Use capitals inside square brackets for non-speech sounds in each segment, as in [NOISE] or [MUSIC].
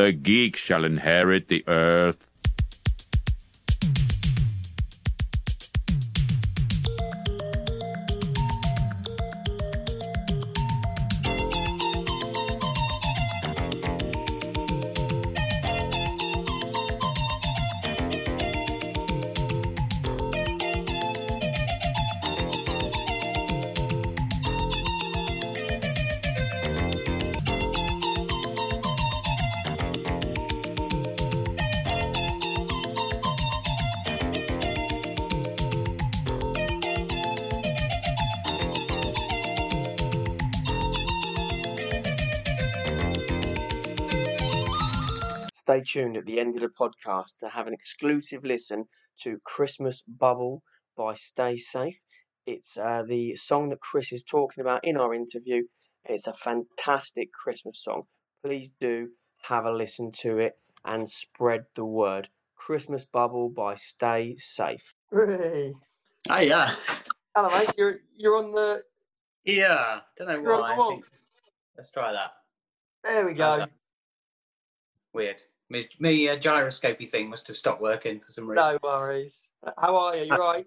The geek shall inherit the earth. Podcast to have an exclusive listen to Christmas Bubble by Stay Safe. It's uh, the song that Chris is talking about in our interview. It's a fantastic Christmas song. Please do have a listen to it and spread the word. Christmas Bubble by Stay Safe. Hey. Oh yeah, Hello, mate. You're you're on the. yeah. Don't know You're on why. the I wall. think- Let's try that. There we go. Weird. Me, me uh, gyroscopy thing must have stopped working for some reason. No worries. How are you? You right?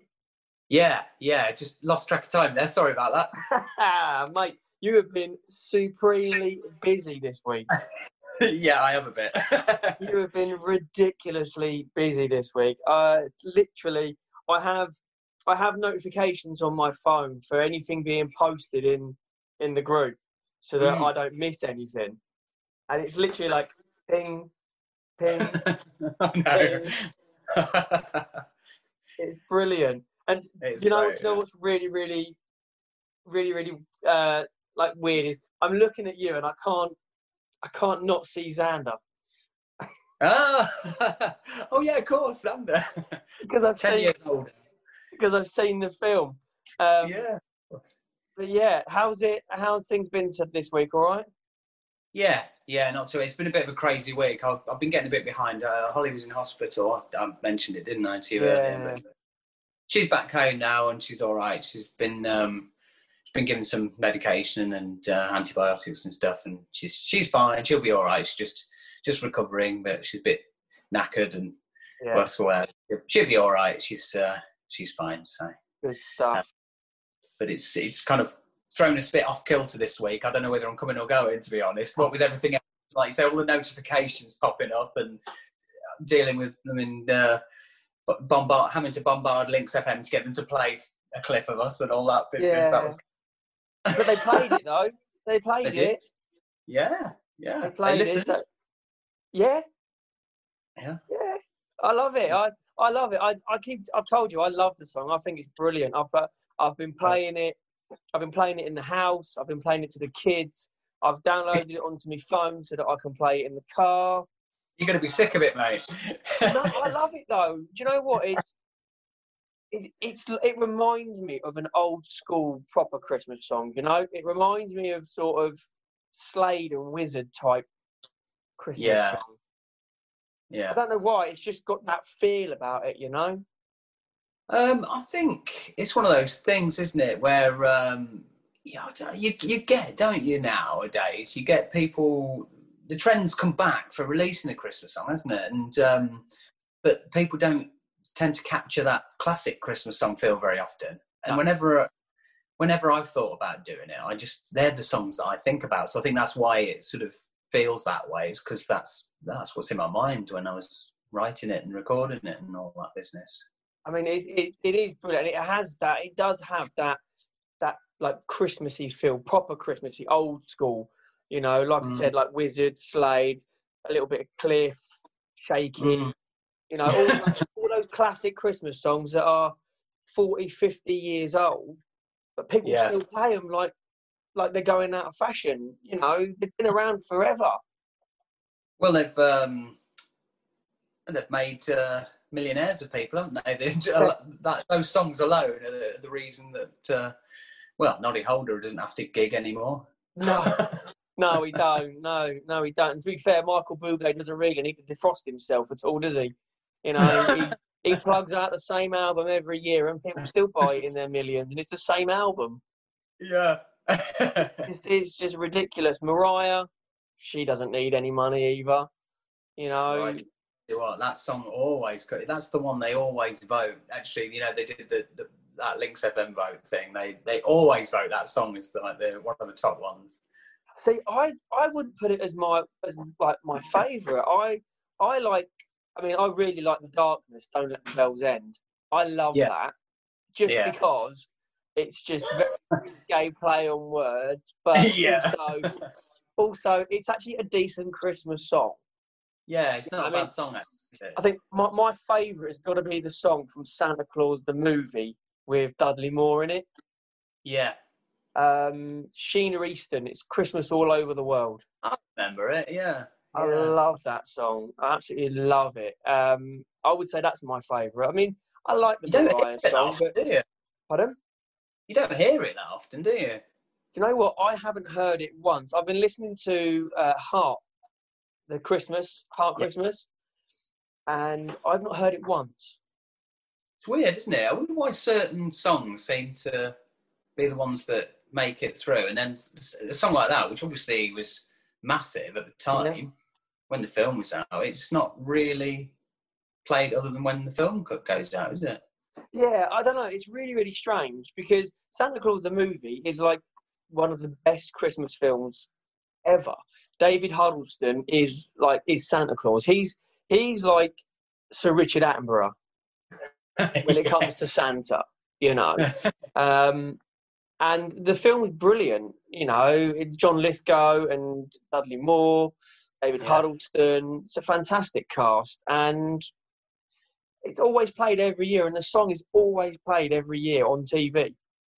Yeah, yeah. Just lost track of time there. Sorry about that. [LAUGHS] mate, you have been supremely busy this week. [LAUGHS] yeah, I am a bit. [LAUGHS] you have been ridiculously busy this week. Uh, literally, I have I have notifications on my phone for anything being posted in in the group, so that Mm. I don't miss anything. And it's literally like ping, ping. [LAUGHS] oh, [LAUGHS] it's brilliant. And It's you know, great, you know yeah. what's really, really, really, really uh, like weird is I'm looking at you and I can't I can't not see Xander Ah, [LAUGHS] oh yeah, of course, Xander. because I've Ten seen years older. because I've seen the film. Um, yeah. But yeah, how's it? How's things been to this week? All right. Yeah, yeah, not too. It's been a bit of a crazy week. I've, I've been getting a bit behind. Uh, Holly was in hospital. I, I mentioned it, didn't I, to you Yeah. earlier? But she's back home now, and she's all right. She's been um, she's been given some medication and uh, antibiotics and stuff, and she's she's fine. She'll be all right. She's just just recovering, but she's a bit knackered and Yeah. worse for wear. She'll be all right. She's uh, she's fine. So, Good stuff. but it's it's kind of thrown us a bit off kilter this week. I don't know whether I'm coming or going, to be honest. What with everything else, like you say, all the notifications popping up and dealing with them in uh, bombard, having to bombard Lincs FM to get them to play a clip of us and all that business. That was, But they played it though. They [LAUGHS] played They it. yeah, yeah. They played it. so- Yeah. Yeah. Yeah. I love it. I I love it. I, I keep. I've told you I love the song. I think it's brilliant. I've uh, I've been playing it. I've been playing it in the house. I've been playing it to the kids. I've downloaded it onto my phone so that I can play it in the car. You're going to be sick of it, mate. no, I love it though. Do you know what? It's it, it's it reminds me of an old school proper Christmas song. You know, it reminds me of sort of Slade and Wizzard type Christmas Yeah. song. Yeah. I don't know why. It's just got that feel about it. You know. Um, I think it's one of those things, isn't it, where um, yeah, I you you get, don't you, nowadays? You get people. The trends come back for releasing a Christmas song, hasn't it? And um, but people don't tend to capture that classic Christmas song feel very often. And No. whenever whenever I've thought about doing it, I just they're the songs that I think about. So I think that's why it sort of feels that way, is because that's that's what's in my mind when I was writing it and recording it and all that business. I mean, it, it, it is brilliant. It has that. It does have that that like Christmassy feel, proper Christmassy, old school. You know, like I Mm. said, like Wizzard, Slade, a little bit of Cliff, Shaky. Mm. You know, all, those- [LAUGHS] all those classic Christmas songs that are 40, 50 years old, but people Yeah. still play them like like they're going out of fashion. You know, they've been around forever. Well, they've um, they've made uh, millionaires of people, haven't they? [LAUGHS] That, those songs alone are the, the reason that uh, well, Noddy Holder doesn't have to gig anymore. No, [LAUGHS] no, he don't. No, no, he don't. And to be fair, Michael Bublé doesn't really need to defrost himself at all, does he? You know, he, he [LAUGHS] plugs out the same album every year, and people still buy it in their millions, and it's the same album. yeah. It's, it's just ridiculous. Mariah, she doesn't need any money either. You know, Like, you know what that song always that's the one they always vote actually you know they did the, the that Lincs FM vote thing they they always vote that song as the, like the one of the top ones See, I I wouldn't put it as my as like my favourite. I I like. I mean, I really like the darkness. Don't let the bells end. I love Yeah. that, just Yeah. because it's just very [LAUGHS] gay play on words, but Yeah. also also it's actually a decent Christmas song. Yeah it's not I a mean, bad song actually? I think my my favourite has got to be the song from Santa Claus the movie with Dudley Moore in it. yeah Um, Sheena Easton. It's Christmas all over the world. i remember it yeah I Yeah. love that song. I absolutely love it. Um, I would say that's my favourite. I mean, I like the you don't Mariah it that song, often, but do you pardon? you don't hear it that often do you Do you know what? I haven't heard it once. I've been listening to uh, Heart, the Christmas Heart Yeah. Christmas, and I've not heard it once. It's weird, isn't it? I wonder why certain songs seem to be the ones that make it through, and then a song like that, which obviously was massive at the time when the film was out, it's not really played other than when the film goes out, is it? Yeah, I don't know. It's really, really strange because Santa Claus the movie is like one of the best Christmas films ever. David Huddleston is like is Santa Claus. He's he's like Sir Richard Attenborough [LAUGHS] when it comes to Santa, you know. [LAUGHS] Um, and the film is brilliant, you know. John Lithgow and Dudley Moore, David Yeah. Huddleston. It's a fantastic cast, and it's always played every year. And the song is always played every year on TV,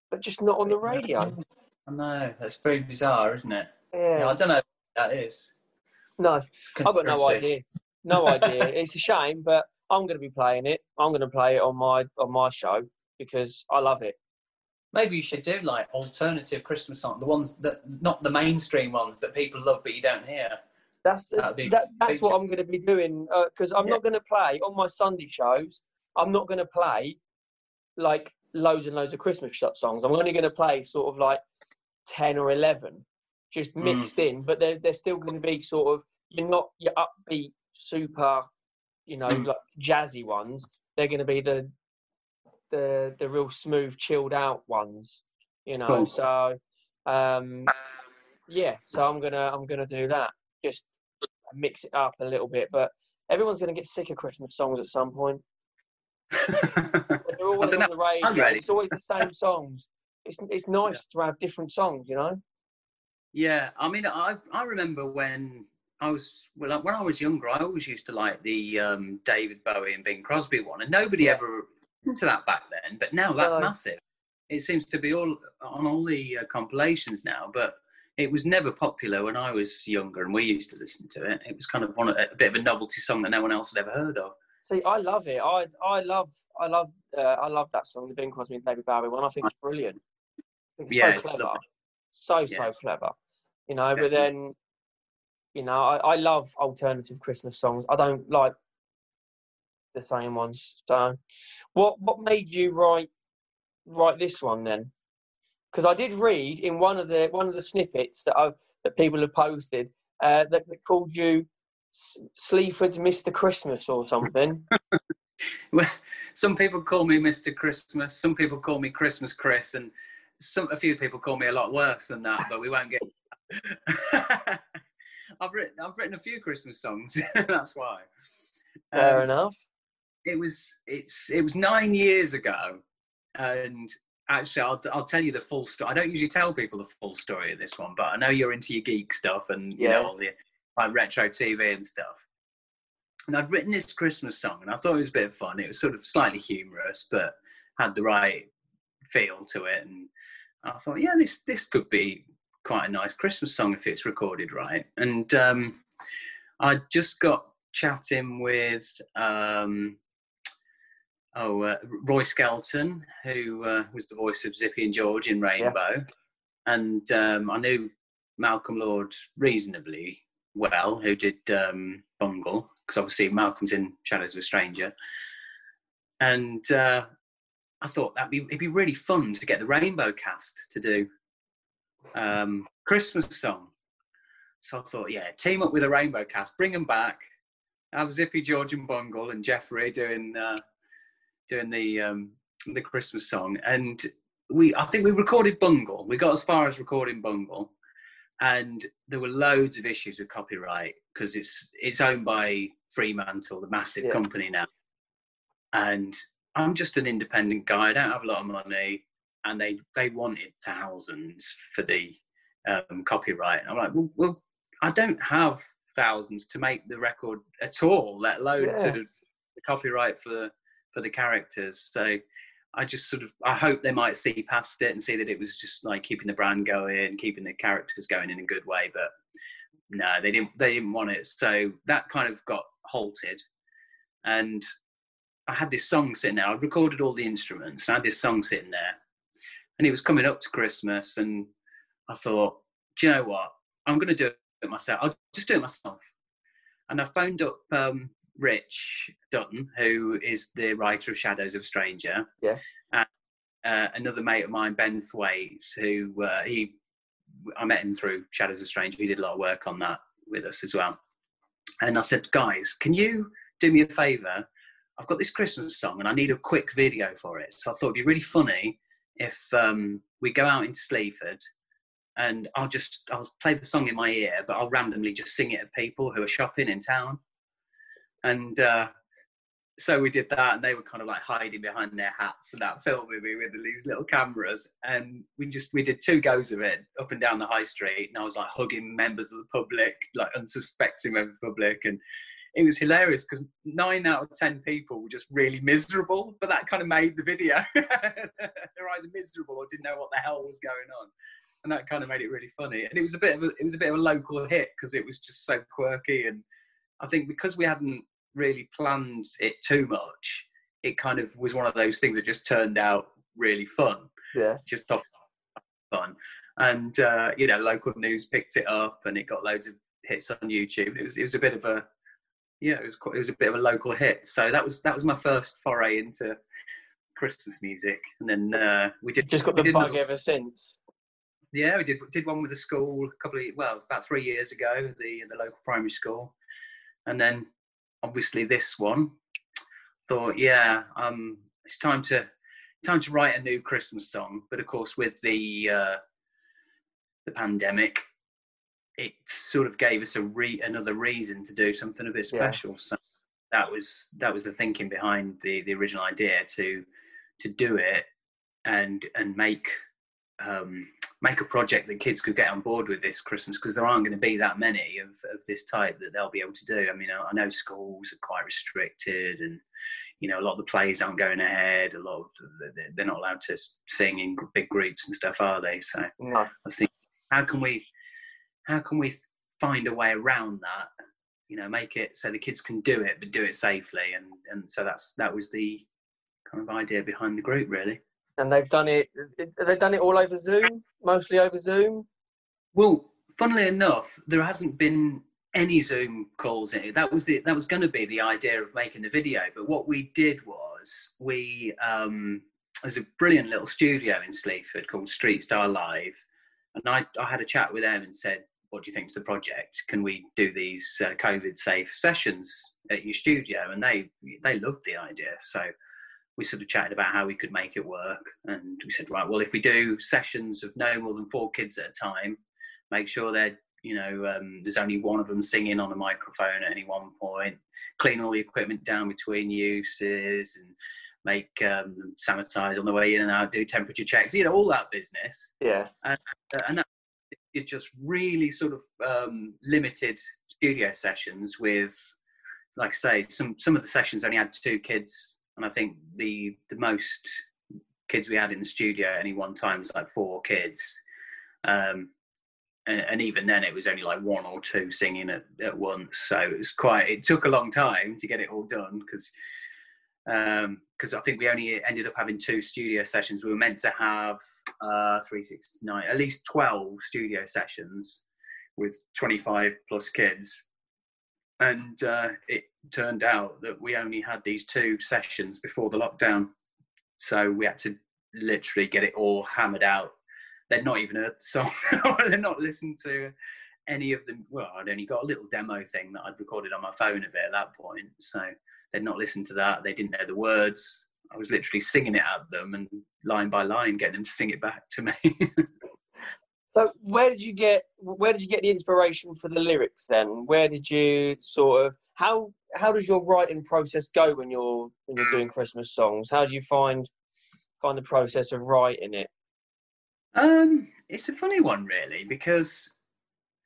but just not on the radio. I know that's very bizarre, isn't it? Yeah, Yeah, I don't know that is. no, I've got no idea. No [LAUGHS] idea. it's a shame, but I'm going to be playing it. I'm going to play it on my on my show because I love it. Maybe you should do like alternative Christmas songs, the ones that not the mainstream ones that people love but you don't hear. That's the, be that, that's what I'm going to be doing uh, because I'm Yeah. not going to play on my Sunday shows. I'm not going to play like loads and loads of Christmas songs. I'm only going to play sort of like ten or eleven, just Mm. mixed in. But they're they're still going to be sort of you're not your upbeat, super, you know, Mm. like jazzy ones. They're going to be the the the real smooth, chilled out ones. You know, Cool. so um, yeah. So I'm gonna I'm gonna do that. Just mix it up a little bit, but everyone's going to get sick of Christmas songs at some point. [LAUGHS] They're always on the radio, it's always the same songs. It's it's nice to have different songs, you know. Yeah, I mean, I I remember when I was well when I was younger, I always used to like the um, David Bowie and Bing Crosby one, and nobody ever listened to that back then. But now that's No. massive. It seems to be all on all the uh, compilations now, but it was never popular when I was younger, and we used to listen to it. It was kind of one a bit of a novelty song that no one else had ever heard of. See, I love it. I I love I love uh, I love that song, the Bing Crosby and David Bowie one. I think it's brilliant. I think it's Yeah, so clever, so Yeah. so clever. You know, but then, you know, I, I love alternative Christmas songs. I don't like the same ones. So, what what made you write write this one then? Because I did read in one of the one of the snippets that I that people have posted uh, that, that called you S- Sleaford's Mr. Christmas or something. [LAUGHS] Well, some people call me Mr. Christmas. Some people call me Christmas Chris, and some a few people call me a lot worse than that. But we won't get. [LAUGHS] I've written I've written a few Christmas songs. [LAUGHS] That's why. Fair Um, enough. it was it's it was nine years ago, and actually I'll I'll tell you the full story. I don't usually tell people the full story of this one, but I know you're into your geek stuff and you Yeah. know all the like retro TV and stuff. And I'd written this Christmas song, and I thought it was a bit of fun. It was sort of slightly humorous, but had the right feel to it. And I thought, yeah, this this could be quite a nice Christmas song if it's recorded right. And um, I just got chatting with um, oh uh, Roy Skelton, who uh, was the voice of Zippy and George in Rainbow, and um, I knew Malcolm Lord reasonably well, who did um, Bungle, because obviously Malcolm's in Shadows of a Stranger, and uh, I thought that'd be it'd be really fun to get the Rainbow cast to do um, Christmas song. So I thought, yeah, team up with a Rainbow cast, bring them back, have Zippy, George, and Bungle and Geoffrey doing uh, doing the um, the Christmas song, and we I think we recorded Bungle. We got as far as recording Bungle, and there were loads of issues with copyright because it's it's owned by Fremantle, the massive Yeah. company now, and I'm just an independent guy. I don't have a lot of money, and they they wanted thousands for the um, copyright. And I'm like, well, well, I don't have thousands to make the record at all, let alone Yeah. to the copyright for for the characters. So I just sort of I hope they might see past it and see that it was just like keeping the brand going, keeping the characters going in a good way. But no, they didn't they didn't want it. So that kind of got halted. And I had this song sitting there. I'd recorded all the instruments. And I had this song sitting there. And it was coming up to Christmas and I thought, do you know what? I'm gonna do it myself. I'll just do it myself. And I phoned up um, Rich Dutton, who is the writer of Shadows of a Stranger. Yeah. And uh, another mate of mine, Ben Thwaites, who uh, he I met him through Shadows of Stranger. He did a lot of work on that with us as well. And I said, guys, can you do me a favour? I've got this Christmas song and I need a quick video for it. So I thought it'd be really funny if um, we go out into Sleaford and I'll just I'll play the song in my ear, but I'll randomly just sing it at people who are shopping in town. And uh, so we did that, and they were kind of like hiding behind their hats and that filming me with these little cameras. And we just we did two goes of it up and down the high street, and I was like hugging members of the public, like unsuspecting members of the public, and it was hilarious because nine out of ten people were just really miserable, but that kind of made the video. [LAUGHS] They're either miserable or didn't know what the hell was going on, and that kind of made it really funny. And it was a bit of a, it was a bit of a local hit because it was just so quirky, and I think because we hadn't really planned it too much, it kind of was one of those things that just turned out really fun Yeah. just off fun. And uh, you know, local news picked it up, and it got loads of hits on YouTube. It was it was a bit of a yeah, it was quite, it was a bit of a local hit. So that was that was my first foray into Christmas music, and then uh, we did Just got the bug another- ever since. yeah, we did did one with the school a couple of well about three years ago, the the local primary school, and then obviously this one. Thought, yeah, um, it's time to time to write a new Christmas song. But of course, with the uh, the pandemic, it sort of gave us a re- another reason to do something a bit Yeah. special. So that was that was the thinking behind the the original idea to to do it and and make um, make a project that kids could get on board with this Christmas because there aren't going to be that many of, of this type that they'll be able to do. I mean, I, I know schools are quite restricted and you know a lot of the plays aren't going ahead. A lot of the- they're not allowed to sing in big groups and stuff, are they? So No. I was thinking, how can we how can we find a way around that? You know, make it so the kids can do it, but do it safely. And and so that's that was the kind of idea behind the group, really. And they've done it. They've they done it all over Zoom? Mostly over Zoom. Well, funnily enough, there hasn't been any Zoom calls in it. That was the that was going to be the idea of making the video. But what we did was we um, there's a brilliant little studio in Sleaford called Street Star Live, and I I had a chat with them and said, "What do you think to the project? Can we do these uh, COVID safe sessions at your studio?" And they they loved the idea. So we sort of chatted about how we could make it work, and we said, right, well, if we do sessions of no more than four kids at a time, make sure they're you know um, there's only one of them singing on a microphone at any one point clean all the equipment down between uses and make um, sanitize on the way in and out do temperature checks you know all that business Yeah. uh, and that, it just really sort of um, limited studio sessions with like i say some some of the sessions only had two kids and i think the the most kids we had in the studio any one time was like four kids. Um, and, and even then it was only like one or two singing at, at once. So it was quite it took a long time to get it all done because because I think we only ended up having two studio sessions. We were meant to have uh, three, six, nine, at least twelve studio sessions with twenty-five plus kids, and uh, it turned out that we only had these two sessions before the lockdown, so we had to literally get it all hammered out. They'd not even heard the song, [LAUGHS] or they'd not listened to any of them. Well, I'd only got a little demo thing that I'd recorded on my phone of it at that point, so they'd not listened to that. They didn't know the words. I was literally singing it at them and line by line getting them to sing it back to me. [LAUGHS] so where did you get where did you get the inspiration for the lyrics then? Where did you sort of how how does your writing process go when you're when you're doing Christmas songs? How do you find find the process of writing it? Um, it's a funny one really because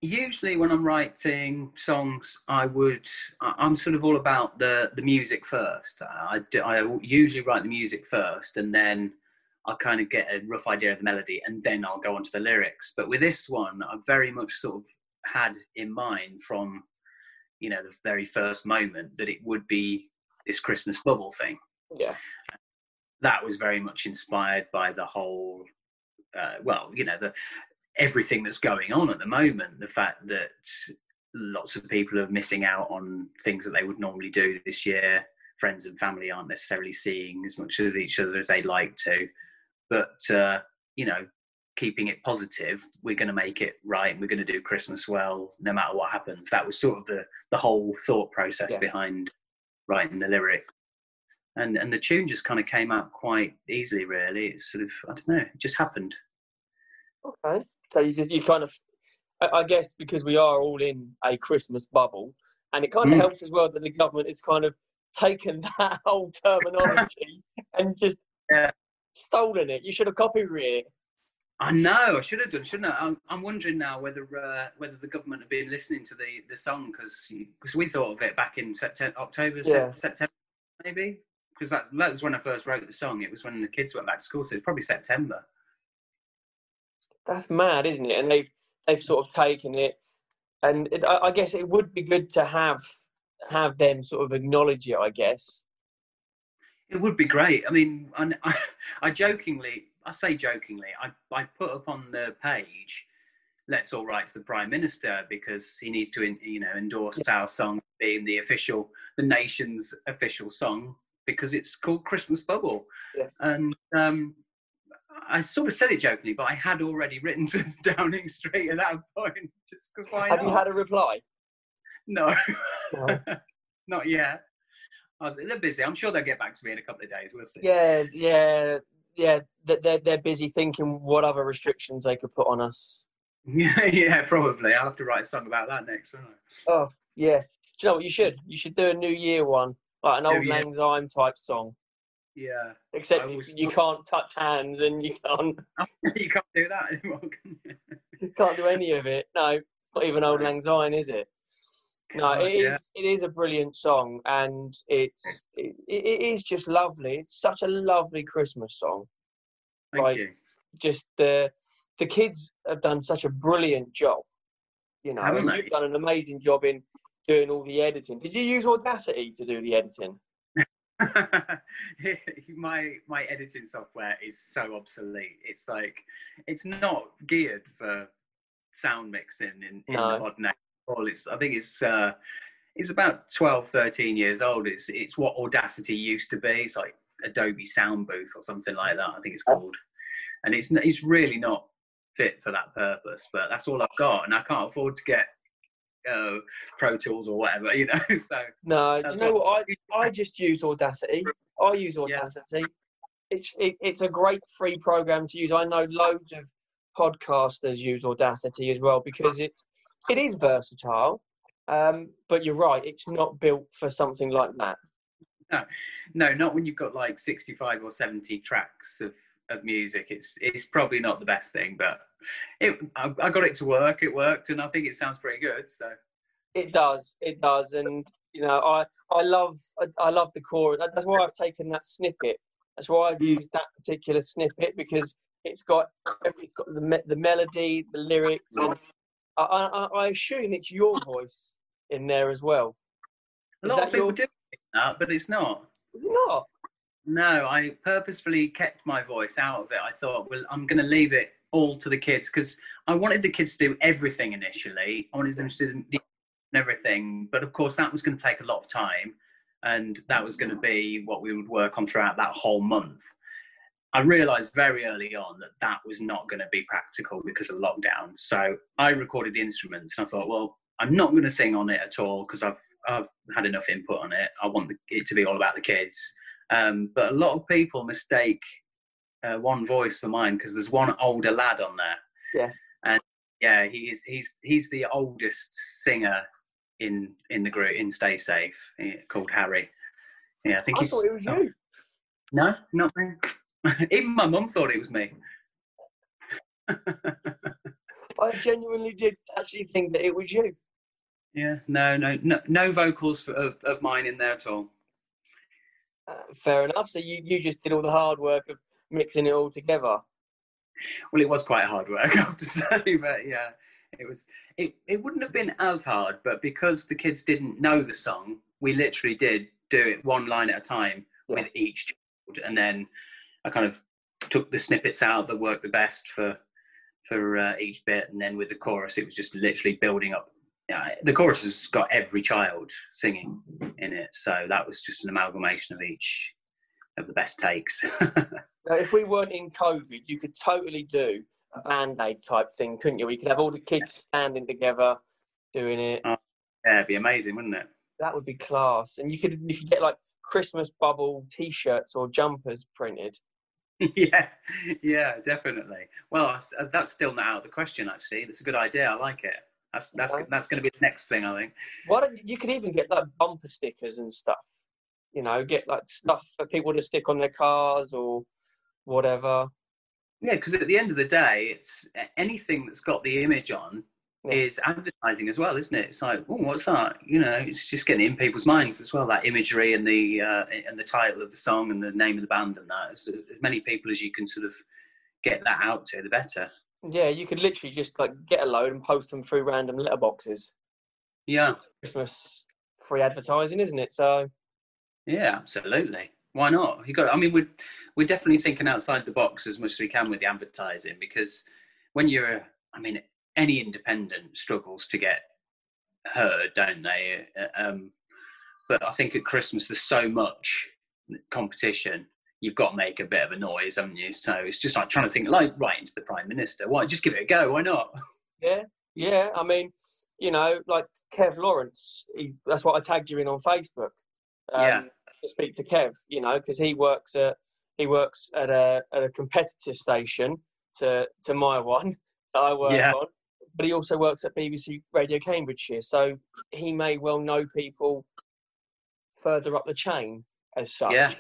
usually when I'm writing songs, I would I'm sort of all about the the music first. I, do, I usually write the music first, and then I'll kind of get a rough idea of the melody, and then I'll go on to the lyrics. But with this one, I very much sort of had in mind from you know the very first moment that it would be this Christmas bubble thing. Yeah, that was very much inspired by the whole. Uh, well, you know the everything that's going on at the moment. The fact that lots of people are missing out on things that they would normally do this year. Friends and family aren't necessarily seeing as much of each other as they'd like to. But uh, you know, keeping it positive, we're going to make it right, and we're going to do Christmas well, no matter what happens. That was sort of the the whole thought process yeah. behind writing the lyric. And and the tune just kind of came out quite easily, really. It's sort of I don't know, it just happened. Okay. So you just you kind of, I guess, because we are all in a Christmas bubble, and it kind of mm. helps as well that the government has kind of taken [LAUGHS] that whole terminology and just yeah. stolen it. You should have copyrighted it. I know. I should have done, shouldn't I? I'm, I'm wondering now whether uh, whether the government have been listening to the, the song because because we thought of it back in September, October, yeah. September, maybe. Because that, that was when I first wrote the song. It was when the kids went back to school, so it's probably September that's mad, isn't it? And they've they've sort of taken it, and it, I, I guess it would be good to have have them sort of acknowledge it. I guess it would be great. I mean, I, I, I jokingly, I say jokingly, I I put up on the page let's all write to the prime minister because he needs to you know endorse yeah. our song being the official the nation's official song because it's called christmas bubble yeah. and um, I sort of said it jokingly, but I had already written to [LAUGHS] Downing Street at that point. Just because why Have not? you had a reply? No, no. [LAUGHS] not yet. Oh, they're busy. I'm sure they'll get back to me in a couple of days. We'll see. Yeah, yeah, yeah. They're they're busy thinking what other restrictions they could put on us. Yeah, [LAUGHS] yeah, probably. I'll have to write a song about that next, won't I? Oh, yeah. Do you know what you should? You should do a New Year one, like an New Auld Lang Syne type song. Yeah. Except you, you can't touch hands and you can't. [LAUGHS] you can't do that anymore, can you? [LAUGHS] you can't do any of it. No, it's not even Auld Lang Syne, is it? No, it is. yeah. It is a brilliant song, and it's it, it is just lovely. It's such a lovely Christmas song. Thank like, you. Just the the kids have done such a brilliant job. You know, you've done an amazing job in doing all the editing. Did you use Audacity to do the editing? [LAUGHS] my my editing software is so obsolete. It's like it's not geared for sound mixing in, in no. the modern age. It's I think it's uh, it's about 12, 13 years old. It's it's what Audacity used to be. It's like Adobe Soundbooth or something like that. I think it's called, and it's it's really not fit for that purpose. But that's all I've got, and I can't afford to get uh, Pro Tools or whatever, you know. [LAUGHS] So no, do you know what? I I just use Audacity. I use Audacity. Yeah. It's it, it's a great free program to use. I know loads of podcasters use Audacity as well because it's it is versatile. Um, but you're right, it's not built for something like that. No, no, not when you've got like 65 or 70 tracks of, of music. It's it's probably not the best thing, but it I, I got it to work. It worked, and I think it sounds pretty good. So it does, it does, and you know, I I love I, I love the chorus. That's why I've taken that snippet. That's why I've mm. used that particular snippet because it's got it's got the the melody, the lyrics, mm. and I, I, I assume it's your voice in there as well. A lot of people your... do that, but it's not. Is it not? No, I purposefully kept my voice out of it. I thought, well, I'm going to leave it all to the kids because I wanted the kids to do everything initially. I wanted them to do everything, but of course that was going to take a lot of time, and that was going to be what we would work on throughout that whole month. I realised very early on that that was not going to be practical because of lockdown. So I recorded the instruments, and I thought, well, I'm not going to sing on it at all because I've I've had enough input on it. I want it to be all about the kids. Um, but a lot of people mistake uh, one voice for mine because there's one older lad on there. Yeah. And yeah, he's he's he's the oldest singer in in the group in Stay Safe eh, called Harry. Yeah, I think I he's. thought it was you. No, not me. [LAUGHS] Even my mum thought it was me. [LAUGHS] I genuinely did actually think that it was you. yeah, no, no, no, no vocals of, of mine in there at all. Uh, fair enough. So you, you just did all the hard work of mixing it all together. Well, it was quite hard work, [LAUGHS] I have to say, but yeah, it was. It it wouldn't have been as hard, but because the kids didn't know the song, we literally did do it one line at a time with each child, and then I kind of took the snippets out that worked the best for for uh, each bit, and then with the chorus, it was just literally building up. Yeah, the chorus has got every child singing in it, so that was just an amalgamation of each of the best takes. [LAUGHS] Now, if we weren't in COVID, you could totally do a band aid type thing, couldn't you? We could have all the kids standing together doing it. yeah, it'd be amazing, wouldn't it? That would be class. And you could you could get like Christmas bubble T-shirts or jumpers printed. [LAUGHS] yeah, yeah, definitely. Well, that's- uh, still not out of the question. Actually, that's a good idea. I like it. That's that's Okay. that's going to be the next thing. I think. Why don't you, you could even get like bumper stickers and stuff. You know, get like stuff for people to stick on their cars or whatever. Yeah, because at the end of the day, it's anything that's got the image on Yeah. is advertising as well, isn't it? It's like, oh, what's that? You know, it's just getting in people's minds as well. That imagery and the uh, and the title of the song and the name of the band and that. As, as many people as you can sort of get that out to, the better. Yeah, you could literally just like get a load and post them through random letterboxes. Yeah, Christmas free advertising, isn't it? So yeah, absolutely. Why not? You got. I mean, we're we're definitely thinking outside the box as much as we can with the advertising because when you're, I mean, any independent struggles to get heard, don't they? Uh, Um, but I think at Christmas there's so much competition. You've got to make a bit of a noise, haven't you? So it's just like trying to think like right into the prime minister. Why just give it a go? Why not? yeah, yeah. I mean, you know, like Kev Lawrence. He, that's what I tagged you in on Facebook. Um, Yeah. To speak to Kev, you know, because he works at he works at a at a competitive station to to my one [LAUGHS] that I work Yeah. on. But he also works at BBC Radio Cambridgeshire, so he may well know people further up the chain as such. Yeah.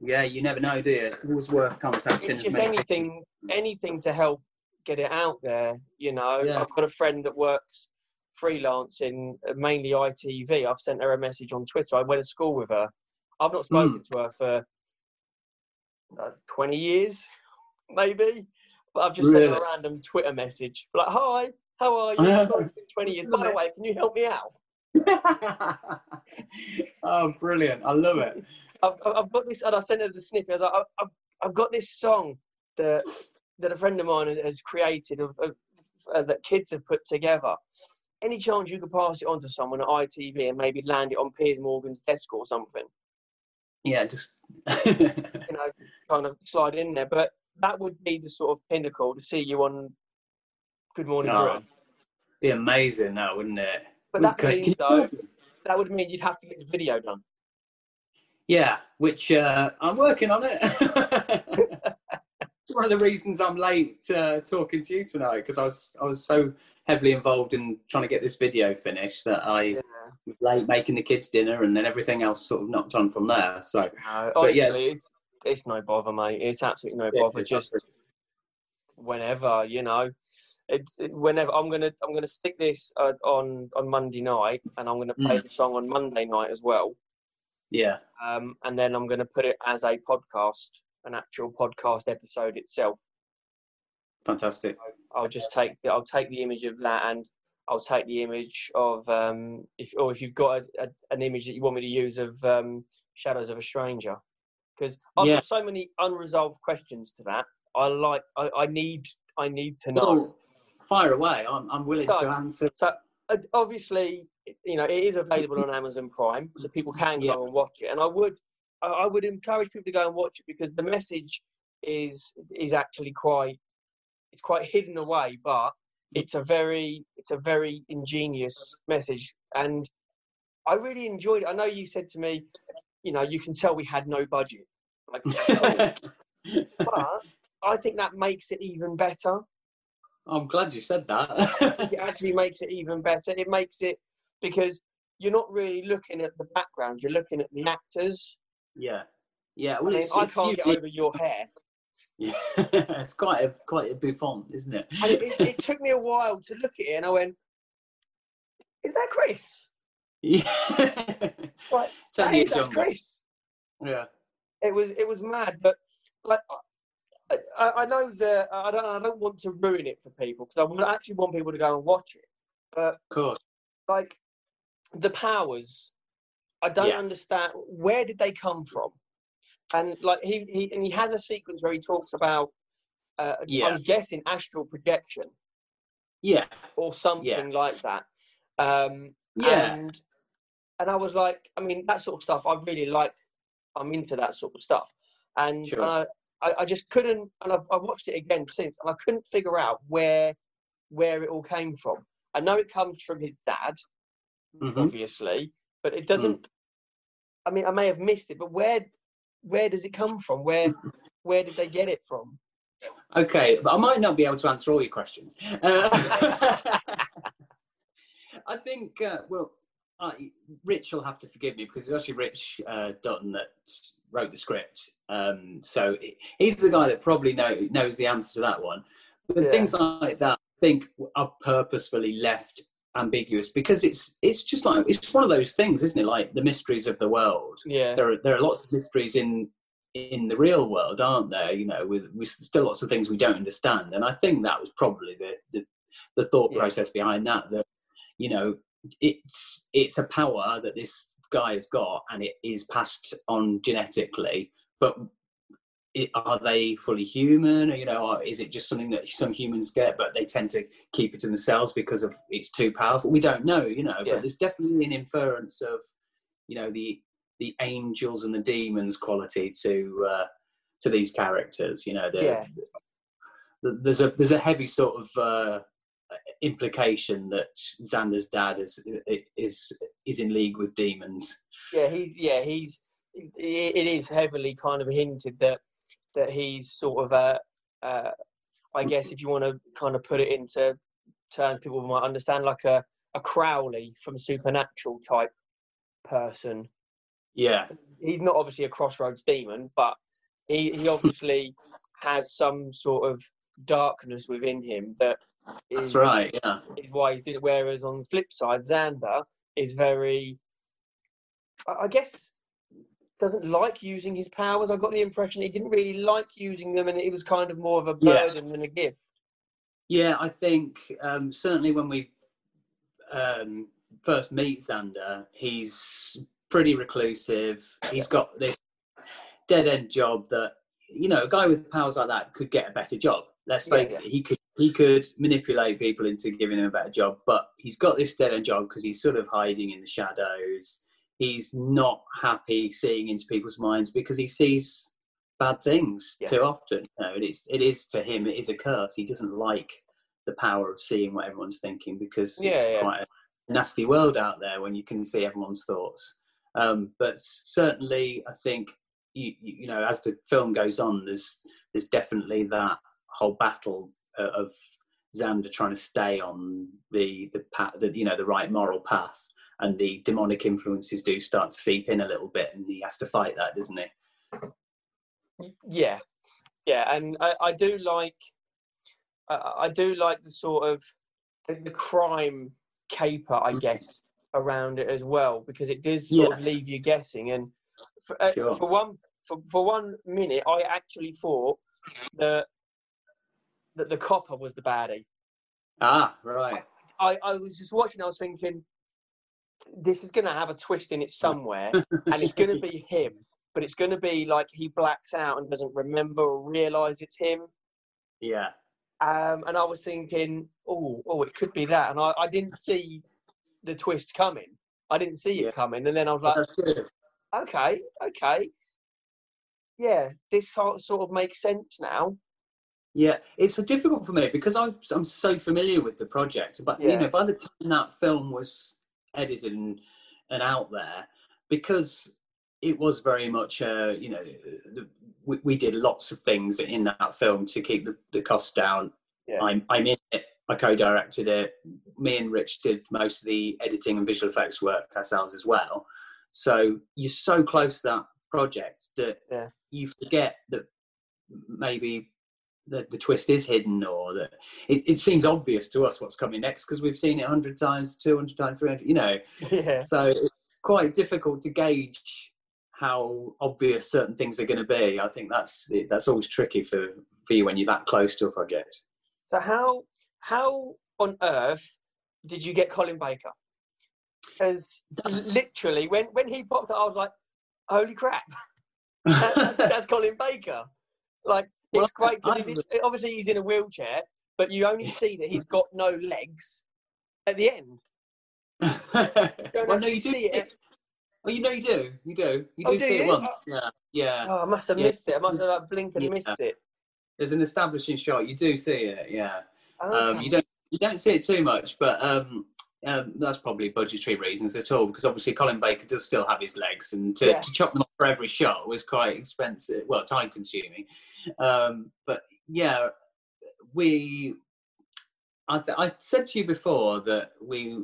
Yeah, you never know, do you? It's always worth contacting. it's just anything anything to help get it out there you know Yeah. i've got a friend that works freelance in uh, mainly itv i've sent her a message on twitter. I went to school with her. I've not spoken to her for uh, 20 years maybe. But i've just sent her a random twitter message. Like hi how are you? It's 20 years. By the way can you help me out? [LAUGHS] Oh, brilliant! I love it. [LAUGHS] I've, I've got this, and I sent her the snippet. I was like, I've, I've, I've got this song that that a friend of mine has created of, of uh, that kids have put together. Any chance you could pass it on to someone at ITV and maybe land it on Piers Morgan's desk or something? Yeah, just [LAUGHS] You know, kind of slide in there. But that would be the sort of pinnacle to see you on Good Morning Oh, Britain. be amazing, that wouldn't it? But that Okay, means though, that would mean you'd have to get the video done. Yeah, which uh, I'm working on it. [LAUGHS] it's one of the reasons I'm late uh, talking to you tonight because I was I was so heavily involved in trying to get this video finished that I Yeah. was late making the kids dinner and then everything else sort of knocked on from there. So No, But yeah. it's it's no bother, mate. It's absolutely no bother. Just whenever, you know. It's it, whenever I'm gonna I'm gonna stick this uh, on on Monday night, and I'm gonna play the song on Monday night as well. yeah, Um, and then I'm gonna put it as a podcast, an actual podcast episode itself. fantastic. I'll just take the I'll take the image of that, and I'll take the image of um if or if you've got a, a, an image that you want me to use of um Shadows of a Stranger, because I've Yeah. got so many unresolved questions to that. I like I, I need I need to know. Well, fire away. I'm I'm willing So- to answer. So uh, obviously, you know, it is available on Amazon Prime, so people can go Yeah. and watch it. And I would, I I would encourage people to go and watch it because the message is is actually quite it's quite hidden away, but mm. it's a very it's a very ingenious message, and I really enjoyed it. I know you said to me, you know, you can tell we had no budget, like, [LAUGHS] but I think that makes it even better. I'm glad you said that. it actually makes it even better. It makes it because you're not really looking at the background; you're looking at the actors. Yeah, yeah. Well, I, mean, I can't get over your hair. Yeah, [LAUGHS] it's quite a quite a buffon, isn't it? And it, it, it, [LAUGHS] took me a while to look at it, and I went, "Is that Chris?" Yeah. like, [LAUGHS] that is, that's Chris. Yeah. It was it was mad, but like I, I know that I don't I don't want to ruin it for people because I actually want people to go and watch it. But of course, like the powers, I don't Yeah. understand where did they come from, and like he, he and he has a sequence where he talks about uh, Yeah. I'm guessing astral projection yeah, or something like that. Um, yeah, and and I was like, I mean, that sort of stuff. I really like. I'm into that sort of stuff, and, Sure. and I, I, just couldn't. And I've, I've watched it again since, and I couldn't figure out where where it all came from. I know it comes from his dad, Mhm. obviously, but it doesn't. I mean, I may have missed it, but where where does it come from? Where where did they get it from? Okay, but I might not be able to answer all your questions. Uh, [LAUGHS] I think, uh, well, I, Rich will have to forgive me because it's actually Rich uh, Dutton that wrote the script. Um, so he's the guy that probably know, knows the answer to that one. But Yeah. things like that, I think, are purposefully left ambiguous because it's it's just like it's one of those things, isn't it? Like the mysteries of the world Yeah, there are there are lots of mysteries in in the real world, aren't there? You know, with, with still lots of things we don't understand, and I think that was probably the the, the thought Yeah. process behind that. That you know, it's it's a power that this guy has got, and it is passed on genetically, but. It, are they fully human, or you know, is it just something that some humans get, but they tend to keep it to themselves because of it's too powerful? We don't know, you know. Yeah. But there's definitely an inference of, you know, the the angels and the demons quality to uh, to these characters. You know, the, Yeah. the- there's a there's a heavy sort of uh, implication that Xander's dad is is is in league with demons. yeah, he's yeah he's it is heavily kind of hinted that that he's sort of a uh, I guess if you want to kind of put it into terms people might understand like a a Crowley from Supernatural type person. Yeah, He's not obviously a crossroads demon, but he he [LAUGHS] obviously has some sort of darkness within him that is that's right. Yeah, is why he did it. Whereas on the flip side, Xander is very, I I guess, doesn't like using his powers. I got the impression he didn't really like using them, and it was kind of more of a Yeah. burden than a gift. yeah. I think um, certainly when we um, first meet Xander, he's pretty reclusive. He's got this dead end job that you know a guy with powers like that could get a better job. Let's Yeah, face it, he could he could manipulate people into giving him a better job, but he's got this dead end job because he's sort of hiding in the shadows. He's not happy seeing into people's minds because he sees bad things Yeah. too often. You know, it is it is to him it is a curse. He doesn't like the power of seeing what everyone's thinking because Yeah, it's yeah. quite a nasty world out there when you can see everyone's thoughts. Um, but certainly, I think you, you know as the film goes on, there's there's definitely that whole battle uh, of Xander trying to stay on the the path, the, you know, the right moral path, and the demonic influences do start to seep in a little bit, and he has to fight that, doesn't he? Yeah, yeah, and I, I do like, I, I do like the sort of the, crime caper, I guess, around it as well because it does sort of leave you guessing. And for, uh, Sure. for one for, for one minute, I actually thought that that the copper was the baddie. Ah, right. I, I was just watching. I was thinking, this is going to have a twist in it somewhere, [LAUGHS] and it's going to be him. But it's going to be like he blacks out and doesn't remember or realize it's him. yeah, Um, and I was thinking, oh, oh, it could be that. And I, I didn't [LAUGHS] see the twist coming. I didn't see Yeah. it coming. And then I was like, okay, okay. yeah, this sort sort of makes sense now. Yeah, it's so difficult for me because I'm I'm so familiar with the project. But you know, by the time that film was edited and, and out there, because it was very much, uh, you know, the, we, we did lots of things in that film to keep the, the costs down. Yeah. I'm I'm in it. I co-directed it. Me and Rich did most of the editing and visual effects work ourselves as well. So you're so close to that project that Yeah. you forget that maybe the, the twist is hidden or that it, it seems obvious to us what's coming next because we've seen it 100 times 200 times 300 you know. [LAUGHS] Yeah, so it's quite difficult to gauge how obvious certain things are going to be. I think that's that's always tricky for for you when you're that close to a project. So how how on earth did you get Colin Baker? Because literally, when when he popped up, I was like, "Holy crap, that, [LAUGHS] that's, that's Colin Baker!" Like Well, it's great because obviously he's in a wheelchair, but you only see that he's got no legs at the end. [LAUGHS] well, no, you do see it. Oh, you know you do. You do. You Oh, do do see it once. Yeah, yeah. Oh, I must have Yeah. missed it. I must have like, blinked and Yeah. missed it. There's an establishing shot. You do see it. Yeah. Um, you don't you don't see it too much, but um, um, that's probably budgetary reasons at all. Because obviously Colin Baker does still have his legs, and to, Yeah. to chop them off for every shot was quite expensive. Well, time consuming. Um, but yeah, we. I, th- I said to you before that we.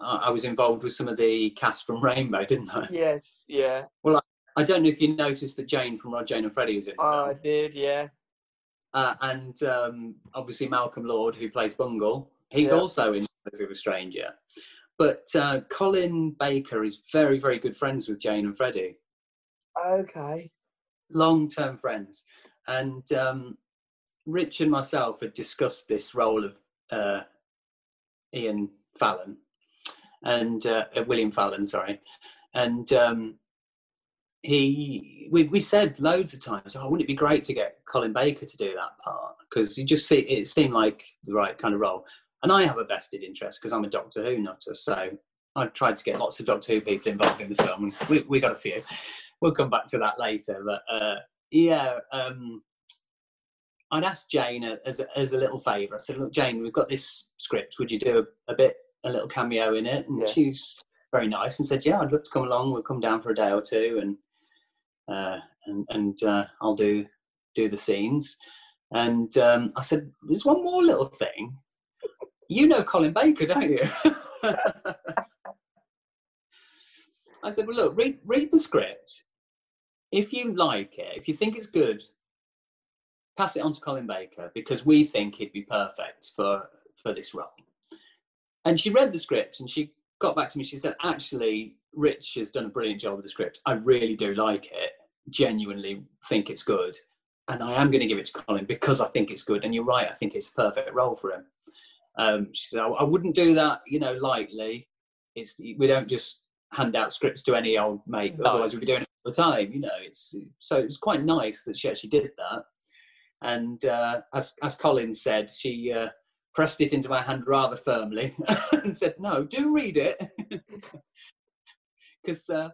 I I was involved with some of the cast from Rainbow, didn't I? Yes, yeah, Well, I don't know if you noticed that Jane from Rod, Jane and Freddie was in film. I did. Yeah, Uh, and um, obviously Malcolm Lord, who plays Bungle, he's Yeah. also in As of a Stranger. But uh, Colin Baker is very, very good friends with Jane and Freddie, okay. long-term friends. And um, Rich and myself had discussed this role of uh, Ian Fallon and uh, uh, William Fallon, sorry, and um, he we we said loads of times, oh, wouldn't it be great to get Colin Baker to do that part because you just see it seemed like the right kind of role. And I have a vested interest because I'm a Doctor Who nutter, so I tried to get lots of Doctor Who people involved in the film, and we we got a few. We'll come back to that later, but uh, yeah. Um, I'd asked Jane as a, as a little favour. I said, "Look, Jane, we've got this script. Would you do a, a bit, a little cameo in it?" And Yeah. she's very nice and said, "Yeah, I'd love to come along. We'll come down for a day or two, and uh, and and uh, I'll do do the scenes." And um, I said, "There's one more little thing. You know Colin Baker, don't you?" [LAUGHS] I said, "Well, look, read read the script. If you like it, if you think it's good, pass it on to Colin Baker because we think he'd be perfect for for this role." And she read the script and she got back to me. She said, "Actually, Rich has done a brilliant job with the script. I really do like it. Genuinely think it's good, and I am going to give it to Colin because I think it's good. And you're right. I think it's a perfect role for him." Um, she said, I, "I wouldn't do that, you know, lightly. It's we don't just hand out scripts to any old mate. No. Otherwise, we'd be doing it all the time, you know. It's so it's quite nice that she actually did that. And uh, as as Colin said, she uh, pressed it into my hand rather firmly [LAUGHS] and said, "No, do read it," [LAUGHS] because uh,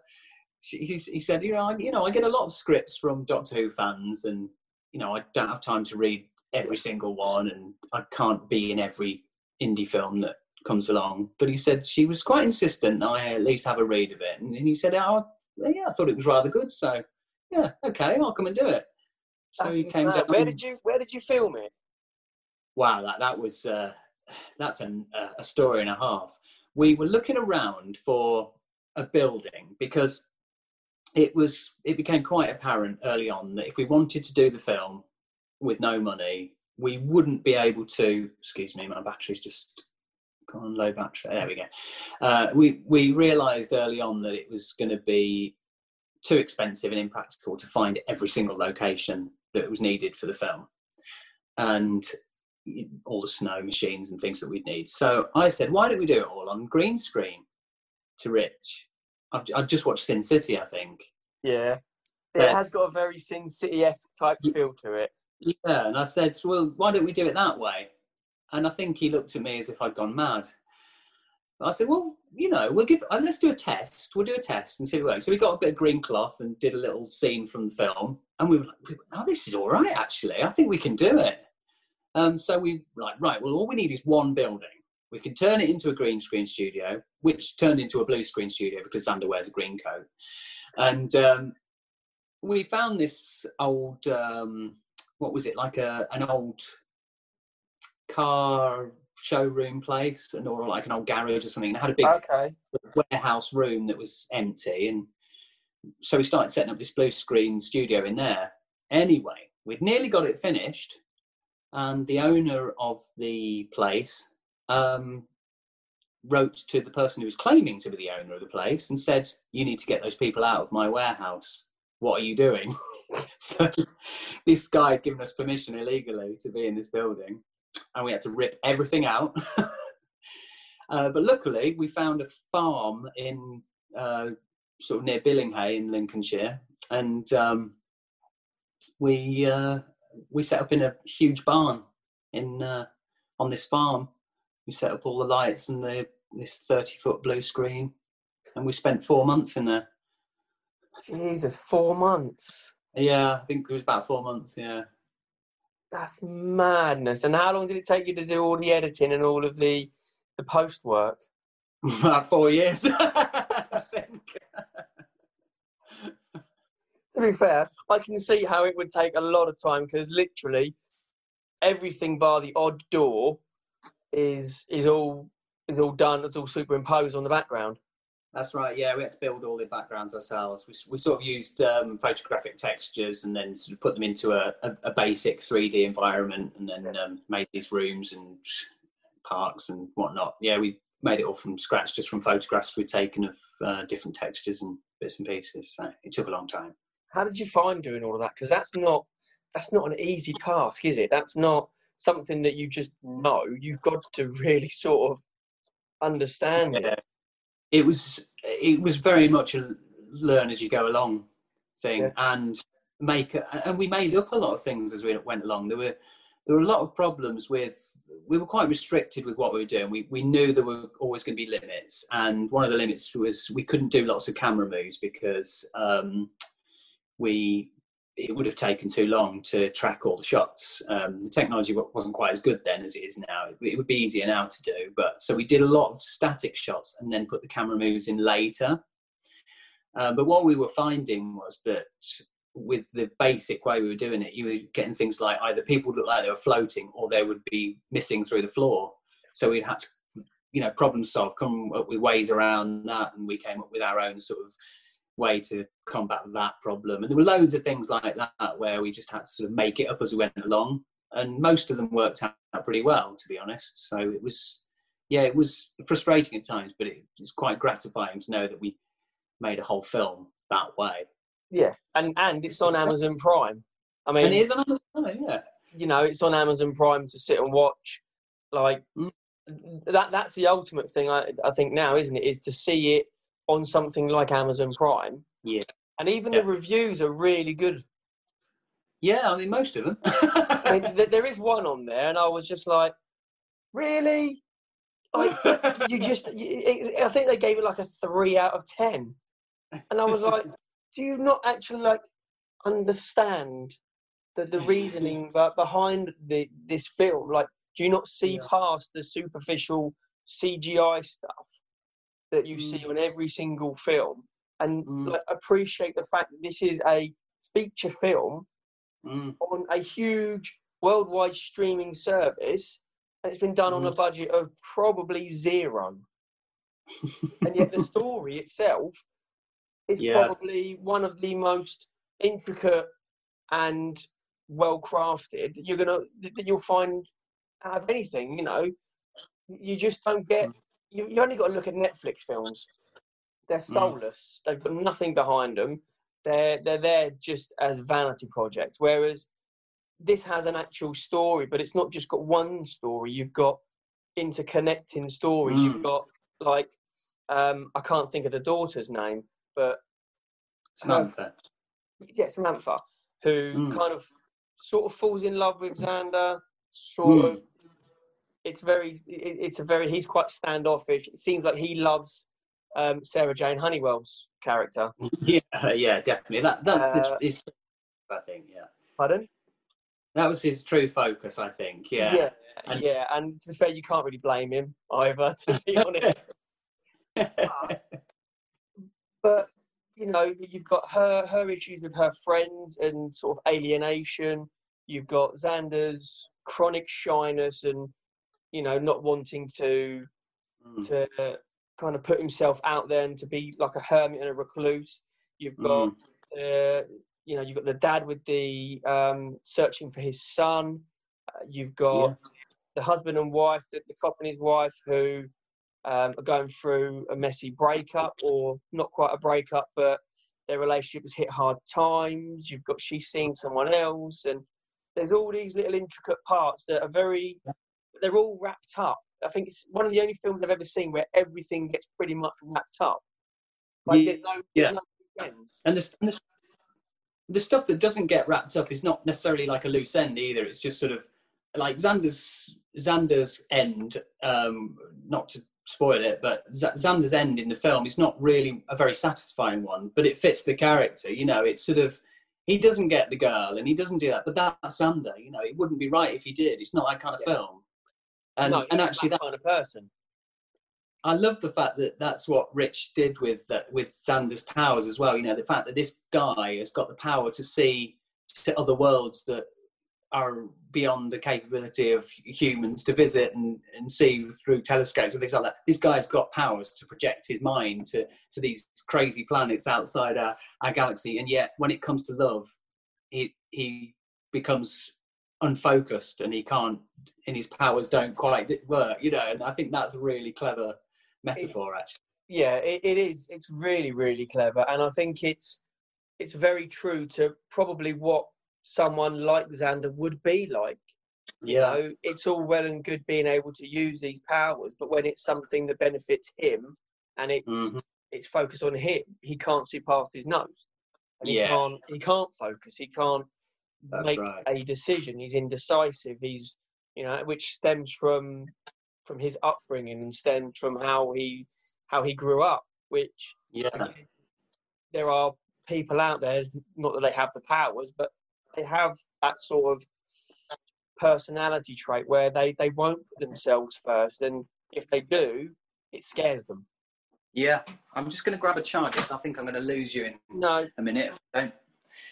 he, he said, "You know, I, you know, I get a lot of scripts from Doctor Who fans, and you know, I don't have time to read every single one, and I can't be in every indie film that comes along." But he said she was quite insistent that I at least have a read of it, and he said, "Oh, yeah, I thought it was rather good, so yeah, okay, I'll come and do it." So That's he came mad. down. Where did you Where did you film it? Wow, that that was uh, that's an, uh, a story and a half. We were looking around for a building because it was it became quite apparent early on that if we wanted to do the film with no money, we wouldn't be able to. Excuse me, my battery's just gone on low battery. There we go. Uh, we we realised early on that it was going to be too expensive and impractical to find every single location that was needed for the film, and all the snow machines and things that we'd need. So I said, why don't we do it all on green screen to Rich? I've, I've just watched Sin City, I think. Yeah, yeah it But- has got a very Sin City esque type feel to it. Yeah, and I said, well, why don't we do it that way? And I think he looked at me as if I'd gone mad. I said, well, you know, we'll give. Uh, let's do a test. We'll do a test and see what works. So we got a bit of green cloth and did a little scene from the film, and we were like, "Oh, this is all right. Actually, I think we can do it." Um, so we like, right. Well, all we need is one building. We can turn it into a green screen studio, which turned into a blue screen studio because Xander wears a green coat. And um, we found this old, um, what was it, like a an old car showroom place, and or like an old garage or something. It had a big Okay. warehouse room that was empty, and so we started setting up this blue screen studio in there. Anyway, we'd nearly got it finished, and the owner of the place um, wrote to the person who was claiming to be the owner of the place and said, "You need to get those people out of my warehouse. What are you doing?" [LAUGHS] so this guy had given us permission illegally to be in this building, and we had to rip everything out. [LAUGHS] uh, but luckily, we found a farm in uh, sort of near Billinghay in Lincolnshire, and um, we uh, we set up in a huge barn in uh, on this farm. We set up all the lights and the this thirty foot blue screen, and we spent four months in there. Jesus, four months. Yeah, I think it was about four months. Yeah, That's madness. And how long did it take you to do all the editing and all of the the post work? [LAUGHS] about four years. [LAUGHS] I think. To be fair, I can see how it would take a lot of time because literally everything bar the odd door is is all is all done. It's all superimposed on the background. That's right. Yeah, we had to build all the backgrounds ourselves. We, we sort of used um, photographic textures and then sort of put them into a, a, a basic 3D environment, and then um, made these rooms and parks and whatnot. Yeah, we made it all from scratch, just from photographs we'd taken of uh, different textures and bits and pieces. So it took a long time. How did you find doing all of that? Because that's not that's not an easy task, is it? That's not something that you just know. You've got to really sort of understand. Yeah. It was it was very much a learn as you go along thing, Yeah. and make and we made up a lot of things as we went along. There were there were a lot of problems with we were quite restricted with what we were doing. We we knew there were always going to be limits, and one of the limits was we couldn't do lots of camera moves because um, we it would have taken too long to track all the shots. Um, the technology wasn't quite as good then as it is now. It, it would be easier now to do, but so we did a lot of static shots and then put the camera moves in later. Uh, but what we were finding was that with the basic way we were doing it, you were getting things like either people would look like they were floating or they would be missing through the floor. So we had to, you know, problem solve, come up with ways around that, and we came up with our own sort of way to combat that problem. And there were loads of things like that where we just had to sort of make it up as we went along, and most of them worked out pretty well, to be honest. So it was, yeah, it was frustrating at times, but it, it's quite gratifying to know that we made a whole film that way. Yeah, and and it's on Amazon Prime. I mean, and it is on Amazon, Prime, yeah. you know, it's on Amazon Prime to sit and watch. Like Mm. that that's the ultimate thing I I think now, isn't it? Is to see it on something like Amazon Prime. Yeah. And even Yeah. the reviews are really good. Yeah, I mean most of them. I mean, there is one on there, and I was just like, really? Like, you [LAUGHS] just, I think they gave it like a three out of ten, and I was like, do you not actually like understand the the reasoning [LAUGHS] be- behind the this film? Like, do you not see Yeah. past the superficial CGI stuff that you see Mm. on every single film, and Mm. like appreciate the fact that this is a feature film Mm. on a huge worldwide streaming service and it's been done on a Mhm. budget of probably zero [LAUGHS] and yet the story itself is Yeah. probably one of the most intricate and well crafted you're gonna that you'll find out of anything you know you just don't get Mm. you, you only got to look at netflix films they're soulless they've got nothing behind them they're they're there just as vanity projects whereas this has an actual story but it's not just got one story you've got interconnecting stories you've Mm. got like um i can't think of the daughter's name but Samantha. yeah samantha who Mm. kind of sort of falls in love with xander sort Mm. of it's very it, it's a very he's quite standoffish. It seems like he loves um, Sarah Jane Honeywell's character. Yeah, yeah, definitely. That that's Uh, the, his, I think. Yeah, Pardon? that was his true focus. I think. Yeah. yeah, And- yeah. And to be fair, you can't really blame him either. To be [LAUGHS] honest. but you know you've got her her issues with her friends and sort of alienation you've got xander's chronic shyness and you know not wanting to Mm. to kind of put himself out there and to be like a hermit and a recluse you've got Mm. uh, you know you've got the dad with the um searching for his son uh, you've got Yeah. the husband and wife the, the cop and his wife who um, are going through a messy breakup or not quite a breakup, but their relationship has hit hard times. You've got she's seeing someone else, and there's all these little intricate parts that are very, they're all wrapped up. I think it's one of the only films I've ever seen where everything gets pretty much wrapped up. Like there's no, Yeah. there's no. And the, and the the stuff that doesn't get wrapped up is not necessarily like a loose end either. It's just sort of like Xander's Xander's end. Um, not to spoil it, but Z- Xander's end in the film is not really a very satisfying one, but it fits the character. You know, it's sort of he doesn't get the girl and he doesn't do that, but that's Xander. You know, it wouldn't be right if he did. It's not that kind of Yeah. film. And no, and actually, that that kind of person. I love the fact that that's what Rich did with uh, with Xander's powers as well. You know, the fact that this guy has got the power to see to other worlds that are beyond the capability of humans to visit and, and see through telescopes and things like that. This guy's got powers to project his mind to, to these crazy planets outside our, our galaxy. And yet, when it comes to love, he, he becomes unfocused and he can't, and his powers don't quite work, you know. And I think that's a really clever metaphor, actually. yeah it, it is it's really really clever and i think it's it's very true to probably what someone like xander would be like you know it's all well and good being able to use these powers but when it's something that benefits him and it's Mhm. it's focused on him he can't see past his nose and he Yeah. can't he can't focus he can't That's make right. a decision he's indecisive he's you know which stems from from his upbringing and stems from how he how he grew up which Yeah. there are people out there not that they have the powers but they have that sort of personality trait where they they won't put themselves first and if they do it scares them Yeah. I'm just going to grab a charger I think I'm going to lose you in no a minute. don't.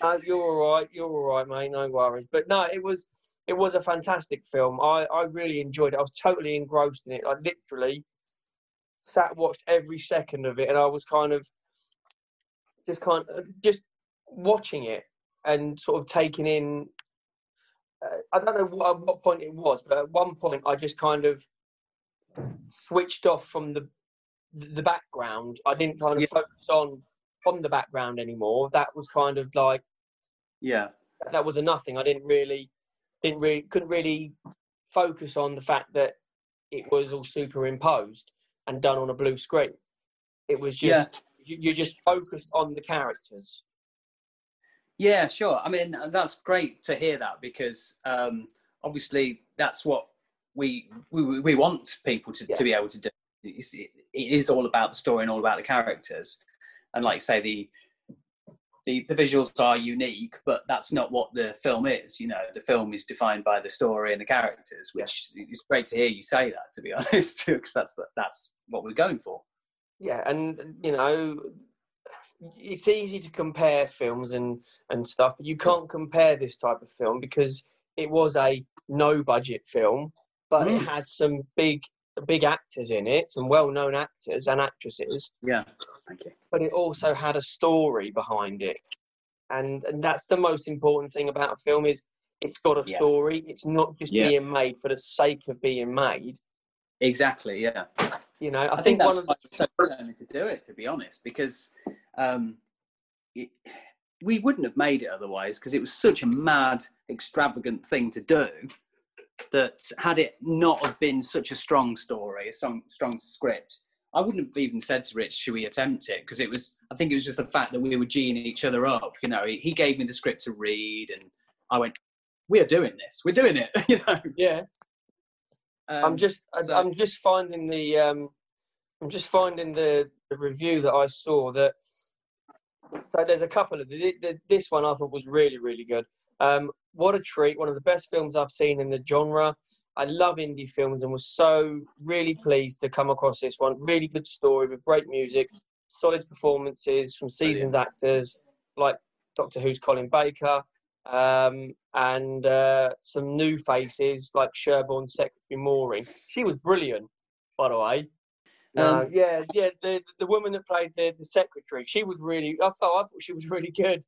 No, you're all right. You're all right, mate. No worries. But no, it was it was a fantastic film. I, I really enjoyed it. I was totally engrossed in it. I literally sat watched every second of it, and I was kind of just kind of just watching it and sort of taking in. Uh, I don't know what, at what point it was, but at one point I just kind of switched off from the the background. I didn't kind of Yeah. focus on on the background anymore. That was kind of like Yeah. that was a nothing. I didn't really, didn't really, couldn't really focus on the fact that it was all superimposed and done on a blue screen. It was just Yeah. you, you're just focused on the characters. Yeah, sure. I mean, that's great to hear that because um, obviously that's what we we, we want people to, Yeah. to be able to do. It's, it, it is all about the story and all about the characters, and like say, the, the the visuals are unique, but that's not what the film is. You know, the film is defined by the story and the characters, which is great to hear you say that. To be [LAUGHS] honest, because that's that's what we're going for. Yeah, and you know, it's easy to compare films and and stuff, but you can't compare this type of film because it was a no budget film, but it Mm. had some big big actors in it, some well known actors and actresses. Yeah, thank you. but it also had a story behind it and and that's the most important thing about a film is it's got a Yeah. story it's not just Yeah. being made for the sake of being made Exactly. Yeah. you know i, I, think, think, that's one of why the it's so to do it, to be honest, because um, it, we wouldn't have made it otherwise because it was such a mad, extravagant thing to do that had it not have been such a strong story, a strong, strong script, I wouldn't have even said to Rich, should we attempt it? Because it was, I think it was just the fact that we were geeing each other up. You know, he, he gave me the script to read and I went, we are doing this. We're doing it. [LAUGHS] you know, yeah Um, I'm just so- I'm just finding the um, I'm just finding the, the review that I saw that. So there's a couple of the, the, this one I thought was really really good. Um, what a treat! One of the best films I've seen in the genre. I love indie films and was so really pleased to come across this one. Really good story with great music, solid performances from seasoned actors like Doctor Who's Colin Baker, um, and uh, some new faces like Sherborne Secretary Maureen. She was brilliant, by the way. Uh, Um, yeah, yeah. The the woman that played the, the secretary, she was really. I thought I thought she was really good.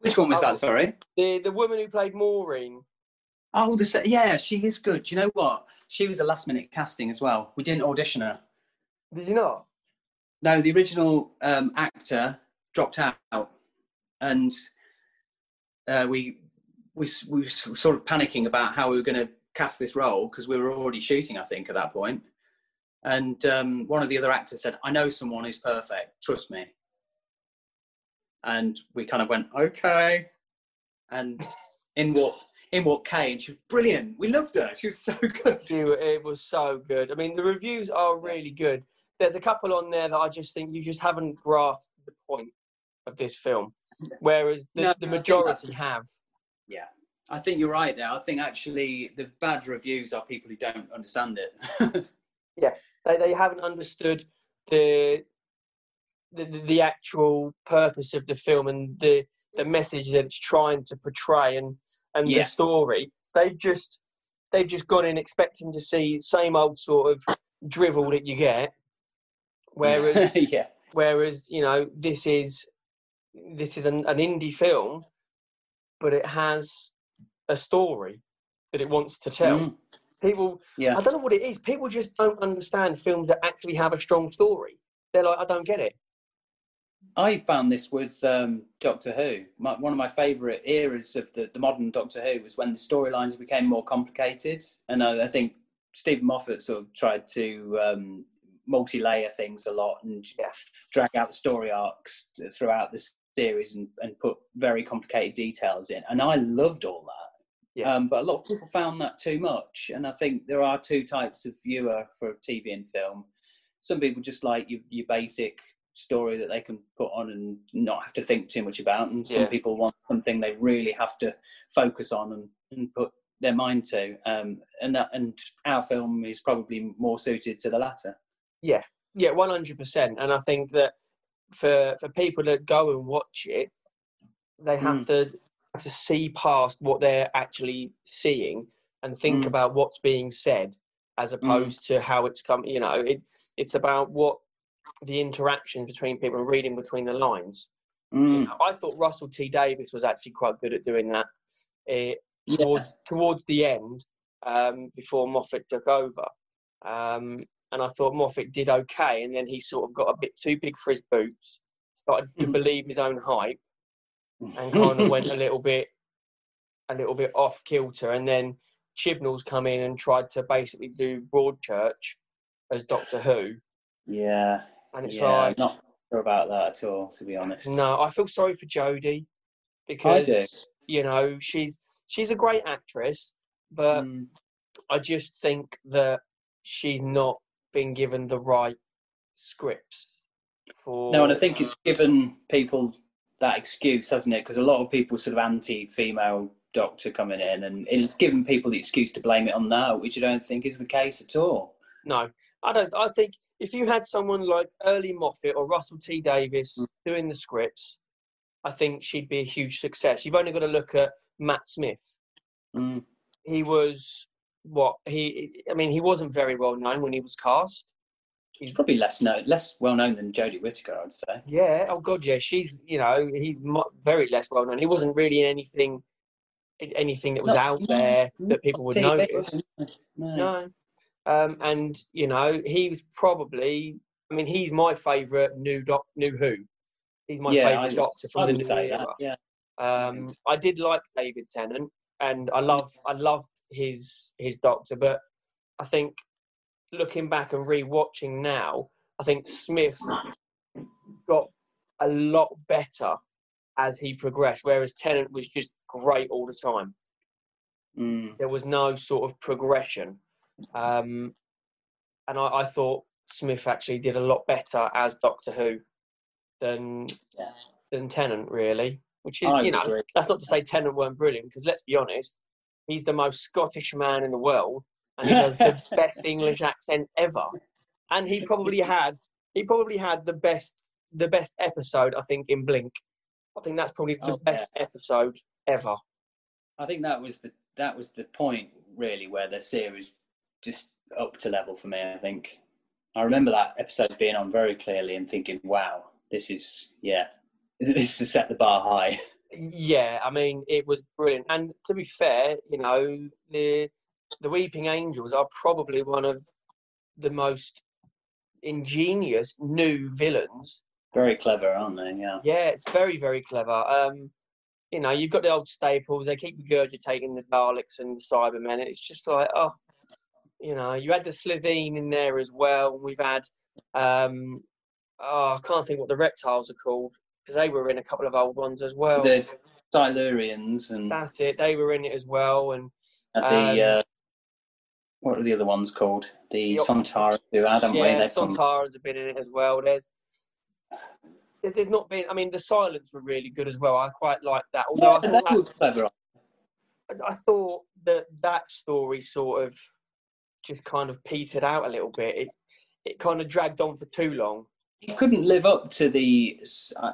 Which one was that? Sorry. The the woman who played Maureen. Oh, the yeah, she is good. Do you know what? She was a last minute casting as well. We didn't audition her. Did you not? No, the original um, actor dropped out, and uh, we, we we were sort of panicking about how we were going to cast this role because we were already shooting, I think, at that point. And um, one of the other actors said, "I know someone who's perfect. Trust me." And we kind of went, "Okay." And in what in what and she was brilliant. We loved her. She was so [LAUGHS] good. It was so good. I mean, the reviews are really good. There's a couple on there that I just think you just haven't grasped the point of this film, whereas the, No, the majority have. Yeah, I think you're right there. I think actually the bad reviews are people who don't understand it. [LAUGHS] Yeah. They they haven't understood the the, the, actual purpose of the film and the the message that it's trying to portray and and Yeah. the story. They've just they've just gone in expecting to see the same old sort of drivel that you get, whereas [LAUGHS] yeah, whereas you know this is this is an, an indie film, but it has a story that it wants to tell. Mm, People yeah. I don't know what it is. People just don't understand films that actually have a strong story. They're like, I don't get it. I found this with um, Doctor Who. My, one of my favourite eras of the, the modern Doctor Who was when the storylines became more complicated, and I, I think Steven Moffat sort of tried to um, multi-layer things a lot and Yeah. drag out the story arcs throughout the series and, and put very complicated details in. And I loved all that. Yeah. Um, but a lot of people found that too much, and I think there are two types of viewer for TV and film. Some people just like your, your basic story that they can put on and not have to think too much about, and some Yeah. people want something they really have to focus on and, and put their mind to. Um, and that, and our film is probably more suited to the latter. Yeah, yeah, one hundred percent. And I think that for for people that go and watch it, they have to to see past what they're actually seeing and think Mm. about what's being said, as opposed to how it's come. You know, it it's about what the interaction between people and reading between the lines. Mm. I thought Russell T Davies was actually quite good at doing that. eh, Yeah. towards towards the end, um, before Moffat took over, um, and I thought Moffat did okay, and then he sort of got a bit too big for his boots, started to Mhm. believe his own hype, and [LAUGHS] kind of went a little bit, a little bit off kilter, and then Chibnall's come in and tried to basically do Broadchurch as Doctor Who, yeah, and it's yeah. like, not sure about that at all, to be honest. no, I feel sorry for Jodie because you know she's she's a great actress, but Mm. I just think that she's not been given the right scripts for. No, and I think it's given people that excuse, hasn't it? Because a lot of people sort of anti-female doctor coming in, and it's given people the excuse to blame it on that, which I don't think is the case at all. no. I don't. I think if you had someone like Early Moffat or Russell T Davies Mm. doing the scripts, I think she'd be a huge success. You've only got to look at Matt Smith. Mm. He was what he. I mean, he wasn't very well known when he was cast. He's probably less known, less well known than Jodie Whittaker, I'd say. Yeah. Oh God, yeah. She's you know mo- very less well known. He wasn't really in anything anything that was Not- out no, there that people would TV, notice. No. No. Um, and you know he was probably. I mean, he's my favourite new doc, new Who. He's my Yeah, favourite Doctor from the would new say era. that. Yeah. Um, I did like David Tennant, and I love I loved his his Doctor, but I think looking back and re-watching now, I think Smith got a lot better as he progressed, whereas Tennant was just great all the time. Mm. There was no sort of progression. Um, and I, I thought Smith actually did a lot better as Doctor Who than Yeah. than Tennant, really. Which is, I you know, agree. that's not to say Tennant weren't brilliant, because let's be honest, he's the most Scottish man in the world, and he does the [LAUGHS] best English accent ever. And he probably had he probably had the best the best episode, I think, in Blink. I think that's probably the Oh, yeah. best episode ever. I think that was the that was the point really where the series just up to level for me. I think I remember that episode being on very clearly and thinking, "Wow, this is yeah, [LAUGHS] this is set the bar high." [LAUGHS] Yeah, I mean, it was brilliant. And to be fair, you know, the the Weeping Angels are probably one of the most ingenious new villains. very clever, aren't they? Yeah. Yeah, it's very, very clever. Um, you know, you've got the old staples. They keep regurgitating the Daleks and the Cybermen. It's just like, oh, you know, you had the Slitheen in there as well. And we've had, um, oh, I can't think what the reptiles are called because they were in a couple of old ones as well. The Silurians and That's it. They were in it as well, and the um, uh, what are the other ones called? The The Oct- Sontar who we? yeah, come- Sontarans have been in it as well. There's, there's not been. I mean, the Silence were really good as well. I quite like that. Although Yeah, I, thought that, I thought that that story sort of just kind of petered out a little bit. It it kind of dragged on for too long. It couldn't live up to the. I,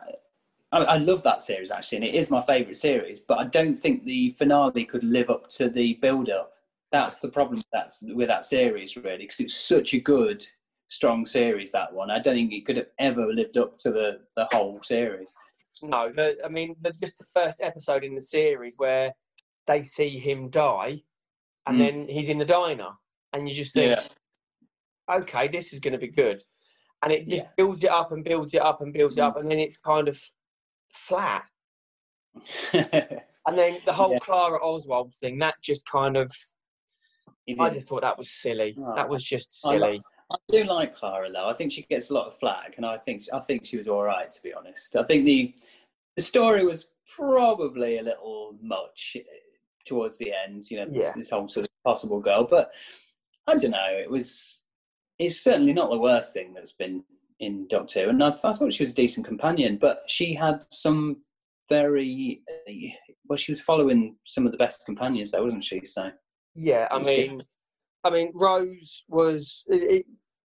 I I love that series actually, and it is my favourite series. But I don't think the finale could live up to the build-up. That's the problem. That's with that series really, because it's such a good, strong series. That one, I don't think it could have ever lived up to the the whole series. No, the, I mean, the, just the first episode in the series where they see him die, and Mm. then he's in the diner, and you just think, okay, this is going to be good. And it just Yeah. builds it up and builds it up and builds it Mm. up, and then it's kind of flat. [LAUGHS] And then the whole Yeah. Clara Oswald thing, that just kind of, I just thought that was silly. Oh, that was just silly. I do like Clara though. I think she gets a lot of flack, and I think I think she was all right to be honest. I think the the story was probably a little much eh, towards the end. You know, this, Yeah. this whole sort of possible girl, but I don't know. It was. It's certainly not the worst thing that's been in Doctor Who, and I, I thought she was a decent companion. But she had some very eh, well. She was following some of the best companions, though, wasn't she? So Yeah, I mean, different. I mean, Rose was, it-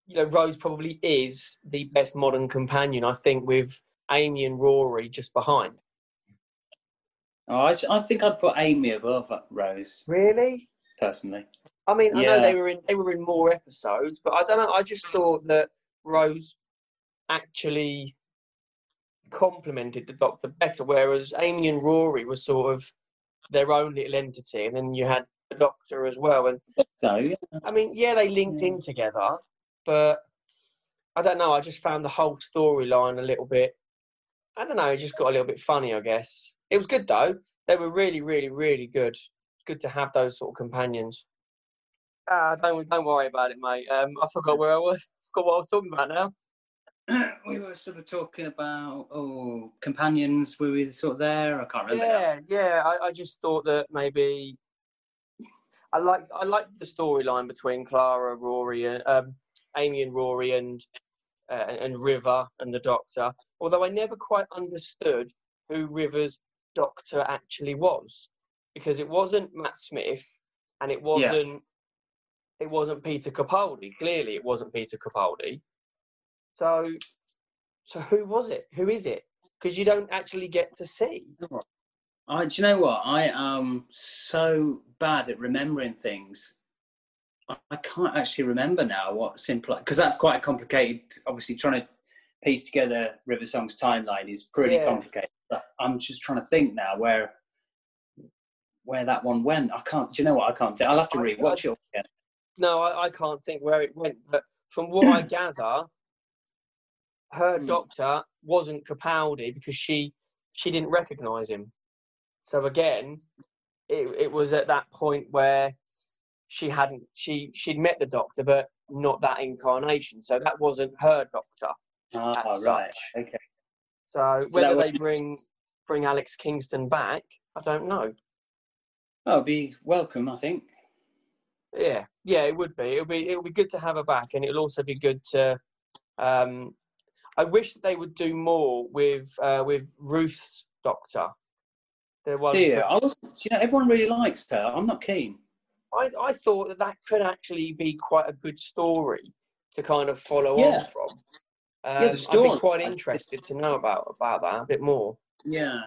you know, Rose probably is the best modern companion. I think with Amy and Rory just behind. oh, I, I think I'd put Amy above Rose Really? personally. I mean, I know they were in they were in more episodes, but I don't know. I just thought that Rose actually complemented the Doctor better, whereas Amy and Rory were sort of their own little entity, and then you had the Doctor as well. And So yeah. I mean, yeah, they linked in together, but I don't know. I just found the whole storyline a little bit. I don't know. It just got a little bit funny, I guess. It was good though. They were really, really, really good. It's good to have those sort of companions. Ah, don't don't worry about it, mate. Um, I forgot where I was. I Forgot what I was talking about now. [CLEARS THROAT] we were sort of talking about oh companions. Were we sort of there? I can't remember. now. Yeah, yeah. I, I just thought that maybe I like I liked the storyline between Clara, Rory, and um, Amy and Rory, and uh, and River and the Doctor. Although I never quite understood who River's Doctor actually was, because it wasn't Matt Smith, and it wasn't it wasn't Peter Capaldi. Clearly, it wasn't Peter Capaldi. So, so who was it? Who is it? Because you don't actually get to see. I, do you know what? I am so bad at remembering things. I, I can't actually remember now what simple because that's quite a complicated. Obviously, trying to piece together River Song's timeline is pretty Yeah. complicated. But I'm just trying to think now where where that one went. I can't. Do you know what? I can't think. I'll have to I- rewatch it again. No, I, I can't think where it went, but from what I [COUGHS] gather, her Hmm. doctor wasn't Capaldi because she she didn't recognise him. So again, it it was at that point where she hadn't she she'd met the doctor, but not that incarnation. So that wasn't her doctor. Ah, right. such. Okay. So whether they bring bring Alex Kingston back, I don't know. Oh, be welcome. I think. Yeah, yeah, it would be. It'll be it'll be good to have her back, and it'll also be good to. Um, I wish that they would do more with uh, with Ruth's Doctor. The one Dear, I was. You know, everyone really likes her. I'm not keen. I, I thought that that could actually be quite a good story to kind of follow Yeah. on from. Um, the story. I'd story. be quite interested to know about about that a bit more. Yeah.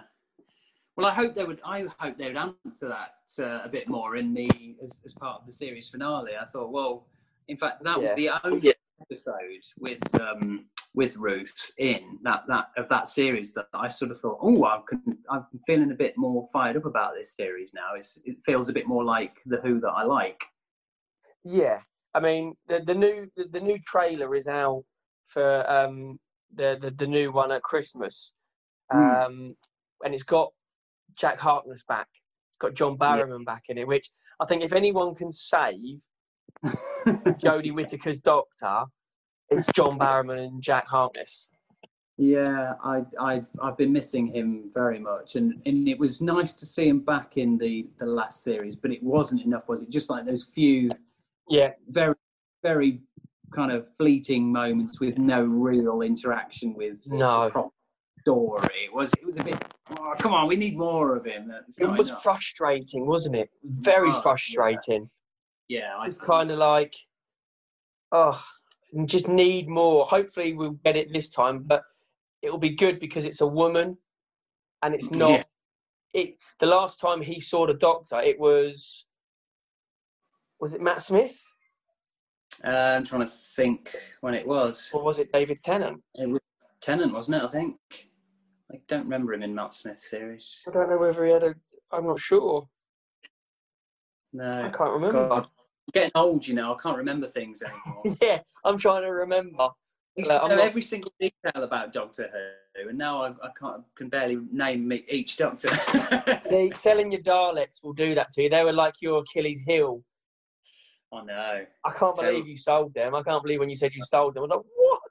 Well, I hope they would. I hope they would answer that uh, a bit more in the as, as part of the series finale. I thought, well, in fact, that was the only episode with um, with Ruth in that that of that series that I sort of thought, oh, I can. I'm feeling a bit more fired up about this series now. It's, it feels a bit more like the Who that I like. Yeah, I mean the the new the, the new trailer is out for um the the, the new one at Christmas, Mm. um, and it's got Jack Harkness back. It's got John Barrowman back in it, which I think if anyone can save [LAUGHS] Jodie Whittaker's Doctor, it's John Barrowman and Jack Harkness. Yeah, I, I've I've been missing him very much, and, and it was nice to see him back in the the last series, but it wasn't enough, was it? Just like those few Yeah, very very kind of fleeting moments with no real interaction with No. Story. It was it was a bit. Oh, come on, we need more of him. It was enough. frustrating, wasn't it? Very Oh, frustrating. yeah, I It's kind of like, oh, just need more. Hopefully, we'll get it this time, but it'll be good because it's a woman, and it's not. Yeah. It the last time he saw the doctor, it was. Was it Matt Smith Uh, I'm trying to think when it was. or was it David Tennant? It was Tennant, wasn't it? I think. I don't remember him in Matt Smith's series. I don't know whether he had a. I'm not sure. No, I can't remember. God, I'm getting old, you know. I can't remember things anymore. [LAUGHS] yeah, I'm trying to remember. I used to I'm know not- every single detail about Doctor Who, and now I, I can't can barely name me- each Doctor. [LAUGHS] See, selling your Daleks will do that to you. They were like your Achilles heel. I know. I can't believe you sold them. I can't believe when you said you sold them. I was like, what?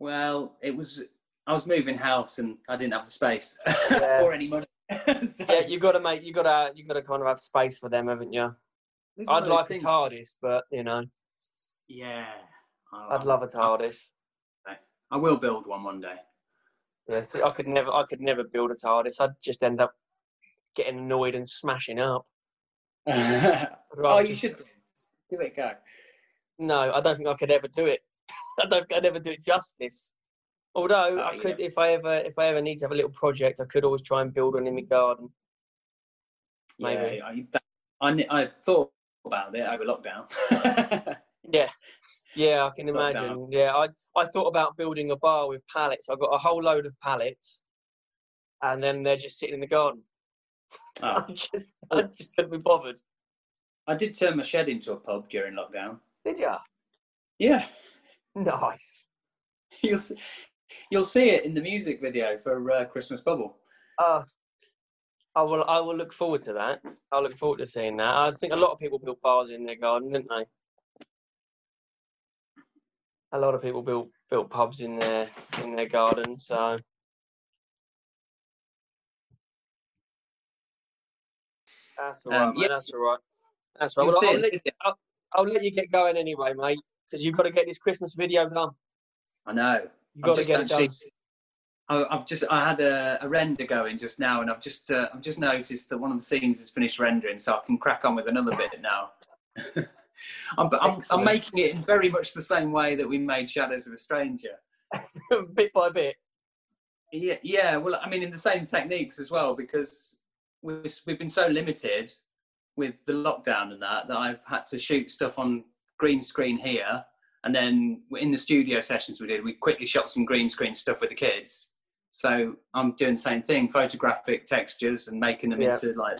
Well, it was. I was moving house and I didn't have the space [LAUGHS] Yeah. or any money. [LAUGHS] so, Yeah, you got to make you got to you got to kind of have space for them, haven't you? I'd like things- a TARDIS, but you know, Yeah, I- I'd love a TARDIS. I will build one one day. Yeah, see, I could never, I could never build a TARDIS. I'd just end up getting annoyed and smashing up. [LAUGHS] Oh, you just- should give it a go. No, I don't think I could ever do it. I don't think I'd ever do it justice. Although Oh, I yeah. could, if I ever, if I ever need to have a little project, I could always try and build one in my garden. Maybe. Yeah, I, that- I, I thought about it over lockdown. [LAUGHS] Yeah, yeah, I can imagine. Yeah, I I thought about building a bar with pallets. I've got a whole load of pallets, and then they're just sitting in the garden. Oh. [LAUGHS] I just I just couldn't be bothered. I did turn my shed into a pub during lockdown. Did ya? Yeah, Nice. [LAUGHS] you'll see, you'll see it in the music video for uh, Christmas Bubble. Uh, I will. I will look forward to that. I'll look forward to seeing that. I think a lot of people built bars in their garden, didn't they? A lot of people built built pubs in their in their garden. So that's all right, Um, yeah. That's all right. That's right. You'll Well, I'll, it in the let, video. I'll let you get going anyway, mate, because you've got to get this Christmas video done. I know. I've got to just get it done. I, I've just I had a, a render going just now, and I've just uh, I've just noticed that one of the scenes is finished rendering, so I can crack on with another bit [LAUGHS] now. [LAUGHS] I'm, I'm, I'm making it in very much the same way that we made Shadows of a Stranger. [LAUGHS] bit by bit. Yeah, yeah. Well, I mean, in the same techniques as well, because we've, we've been so limited with the lockdown and that that I've had to shoot stuff on green screen here, and then in the studio sessions we did, we quickly shot some green screen stuff with the kids. So I'm doing the same thing, photographic textures and making them Yeah. into like.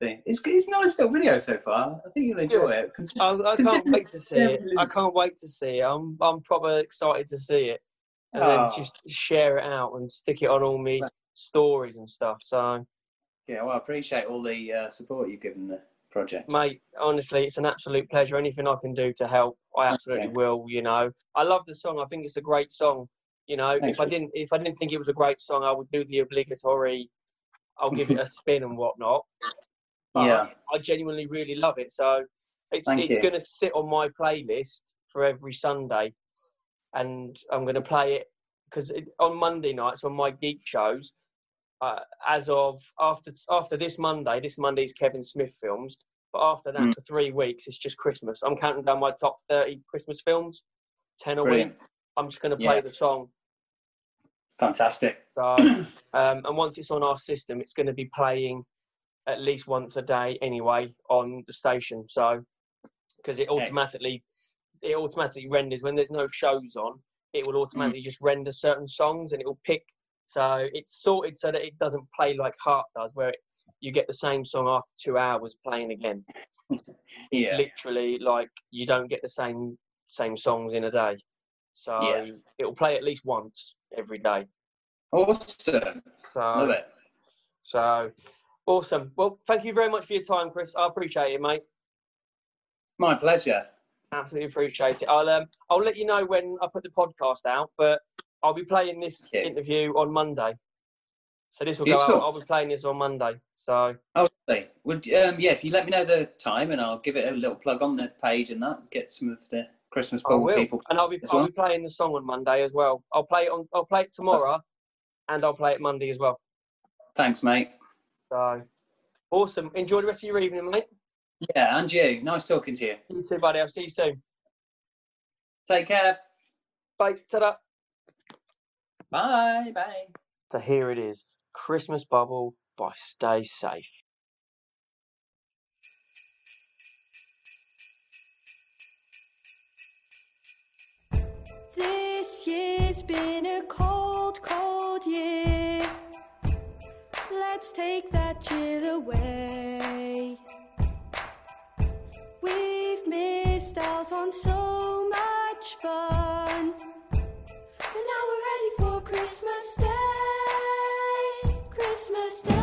Thing. It's it's nice little video so far. I think you'll enjoy it. I, I can't wait to see it. I can't wait to see it. I'm I'm proper excited to see it, and Oh. then just share it out and stick it on all my stories and stuff. So, Yeah, well, I appreciate all the uh, support you've given the project. mate, honestly, it's an absolute pleasure. Anything I can do to help, I absolutely Okay. will. You know, I love the song. I think it's a great song. You know, Thanks, if I didn't if I didn't think it was a great song, I would do the obligatory. I'll give it a [LAUGHS] spin and whatnot. But Yeah. I genuinely really love it. So it's Thank it's going to sit on my playlist for every Sunday, and I'm going to play it because on Monday nights on my geek shows. Uh, as of after after this Monday, this Monday's Kevin Smith films. But after that, Mm. for three weeks, it's just Christmas. I'm counting down my top 30 Christmas films, 10 a Brilliant. week. I'm just going to play Yeah. the song. Fantastic. So, [CLEARS THROAT] um, and once it's on our system, it's going to be playing at least once a day anyway on the station. So, because it automatically it automatically renders when there's no shows on, it will automatically just render certain songs and it will pick. So it's sorted so that it doesn't play like Heart does, where it, you get the same song after two hours playing again. [LAUGHS] yeah. It's literally like you don't get the same same songs in a day. So Yeah. it will play at least once every day. Awesome. So Love it. So awesome. Well, thank you very much for your time, Chris. I appreciate it, mate. My pleasure. Absolutely appreciate it. I'll um I'll let you know when I put the podcast out, but I'll be playing this Okay. interview on Monday. So this will go out. I'll be playing this on Monday. So Oh, lovely. Would um, yeah, if you let me know the time, and I'll give it a little plug on the page and that. Get some of the Christmas ball people. and I'll be I'll well. be playing the song on Monday as well. I'll play it on I'll play it tomorrow, and I'll play it Monday as well. Thanks, mate. So awesome. Enjoy the rest of your evening, mate. Yeah, and you. Nice talking to you. You too, buddy. I'll see you soon. Take care. Bye. Ta-da. Bye. Bye. So here it is, Christmas Bubble by Stay Safe. This year's been a cold, cold year. Let's take that chill away. We've missed out on so Christmas Day, Christmas Day.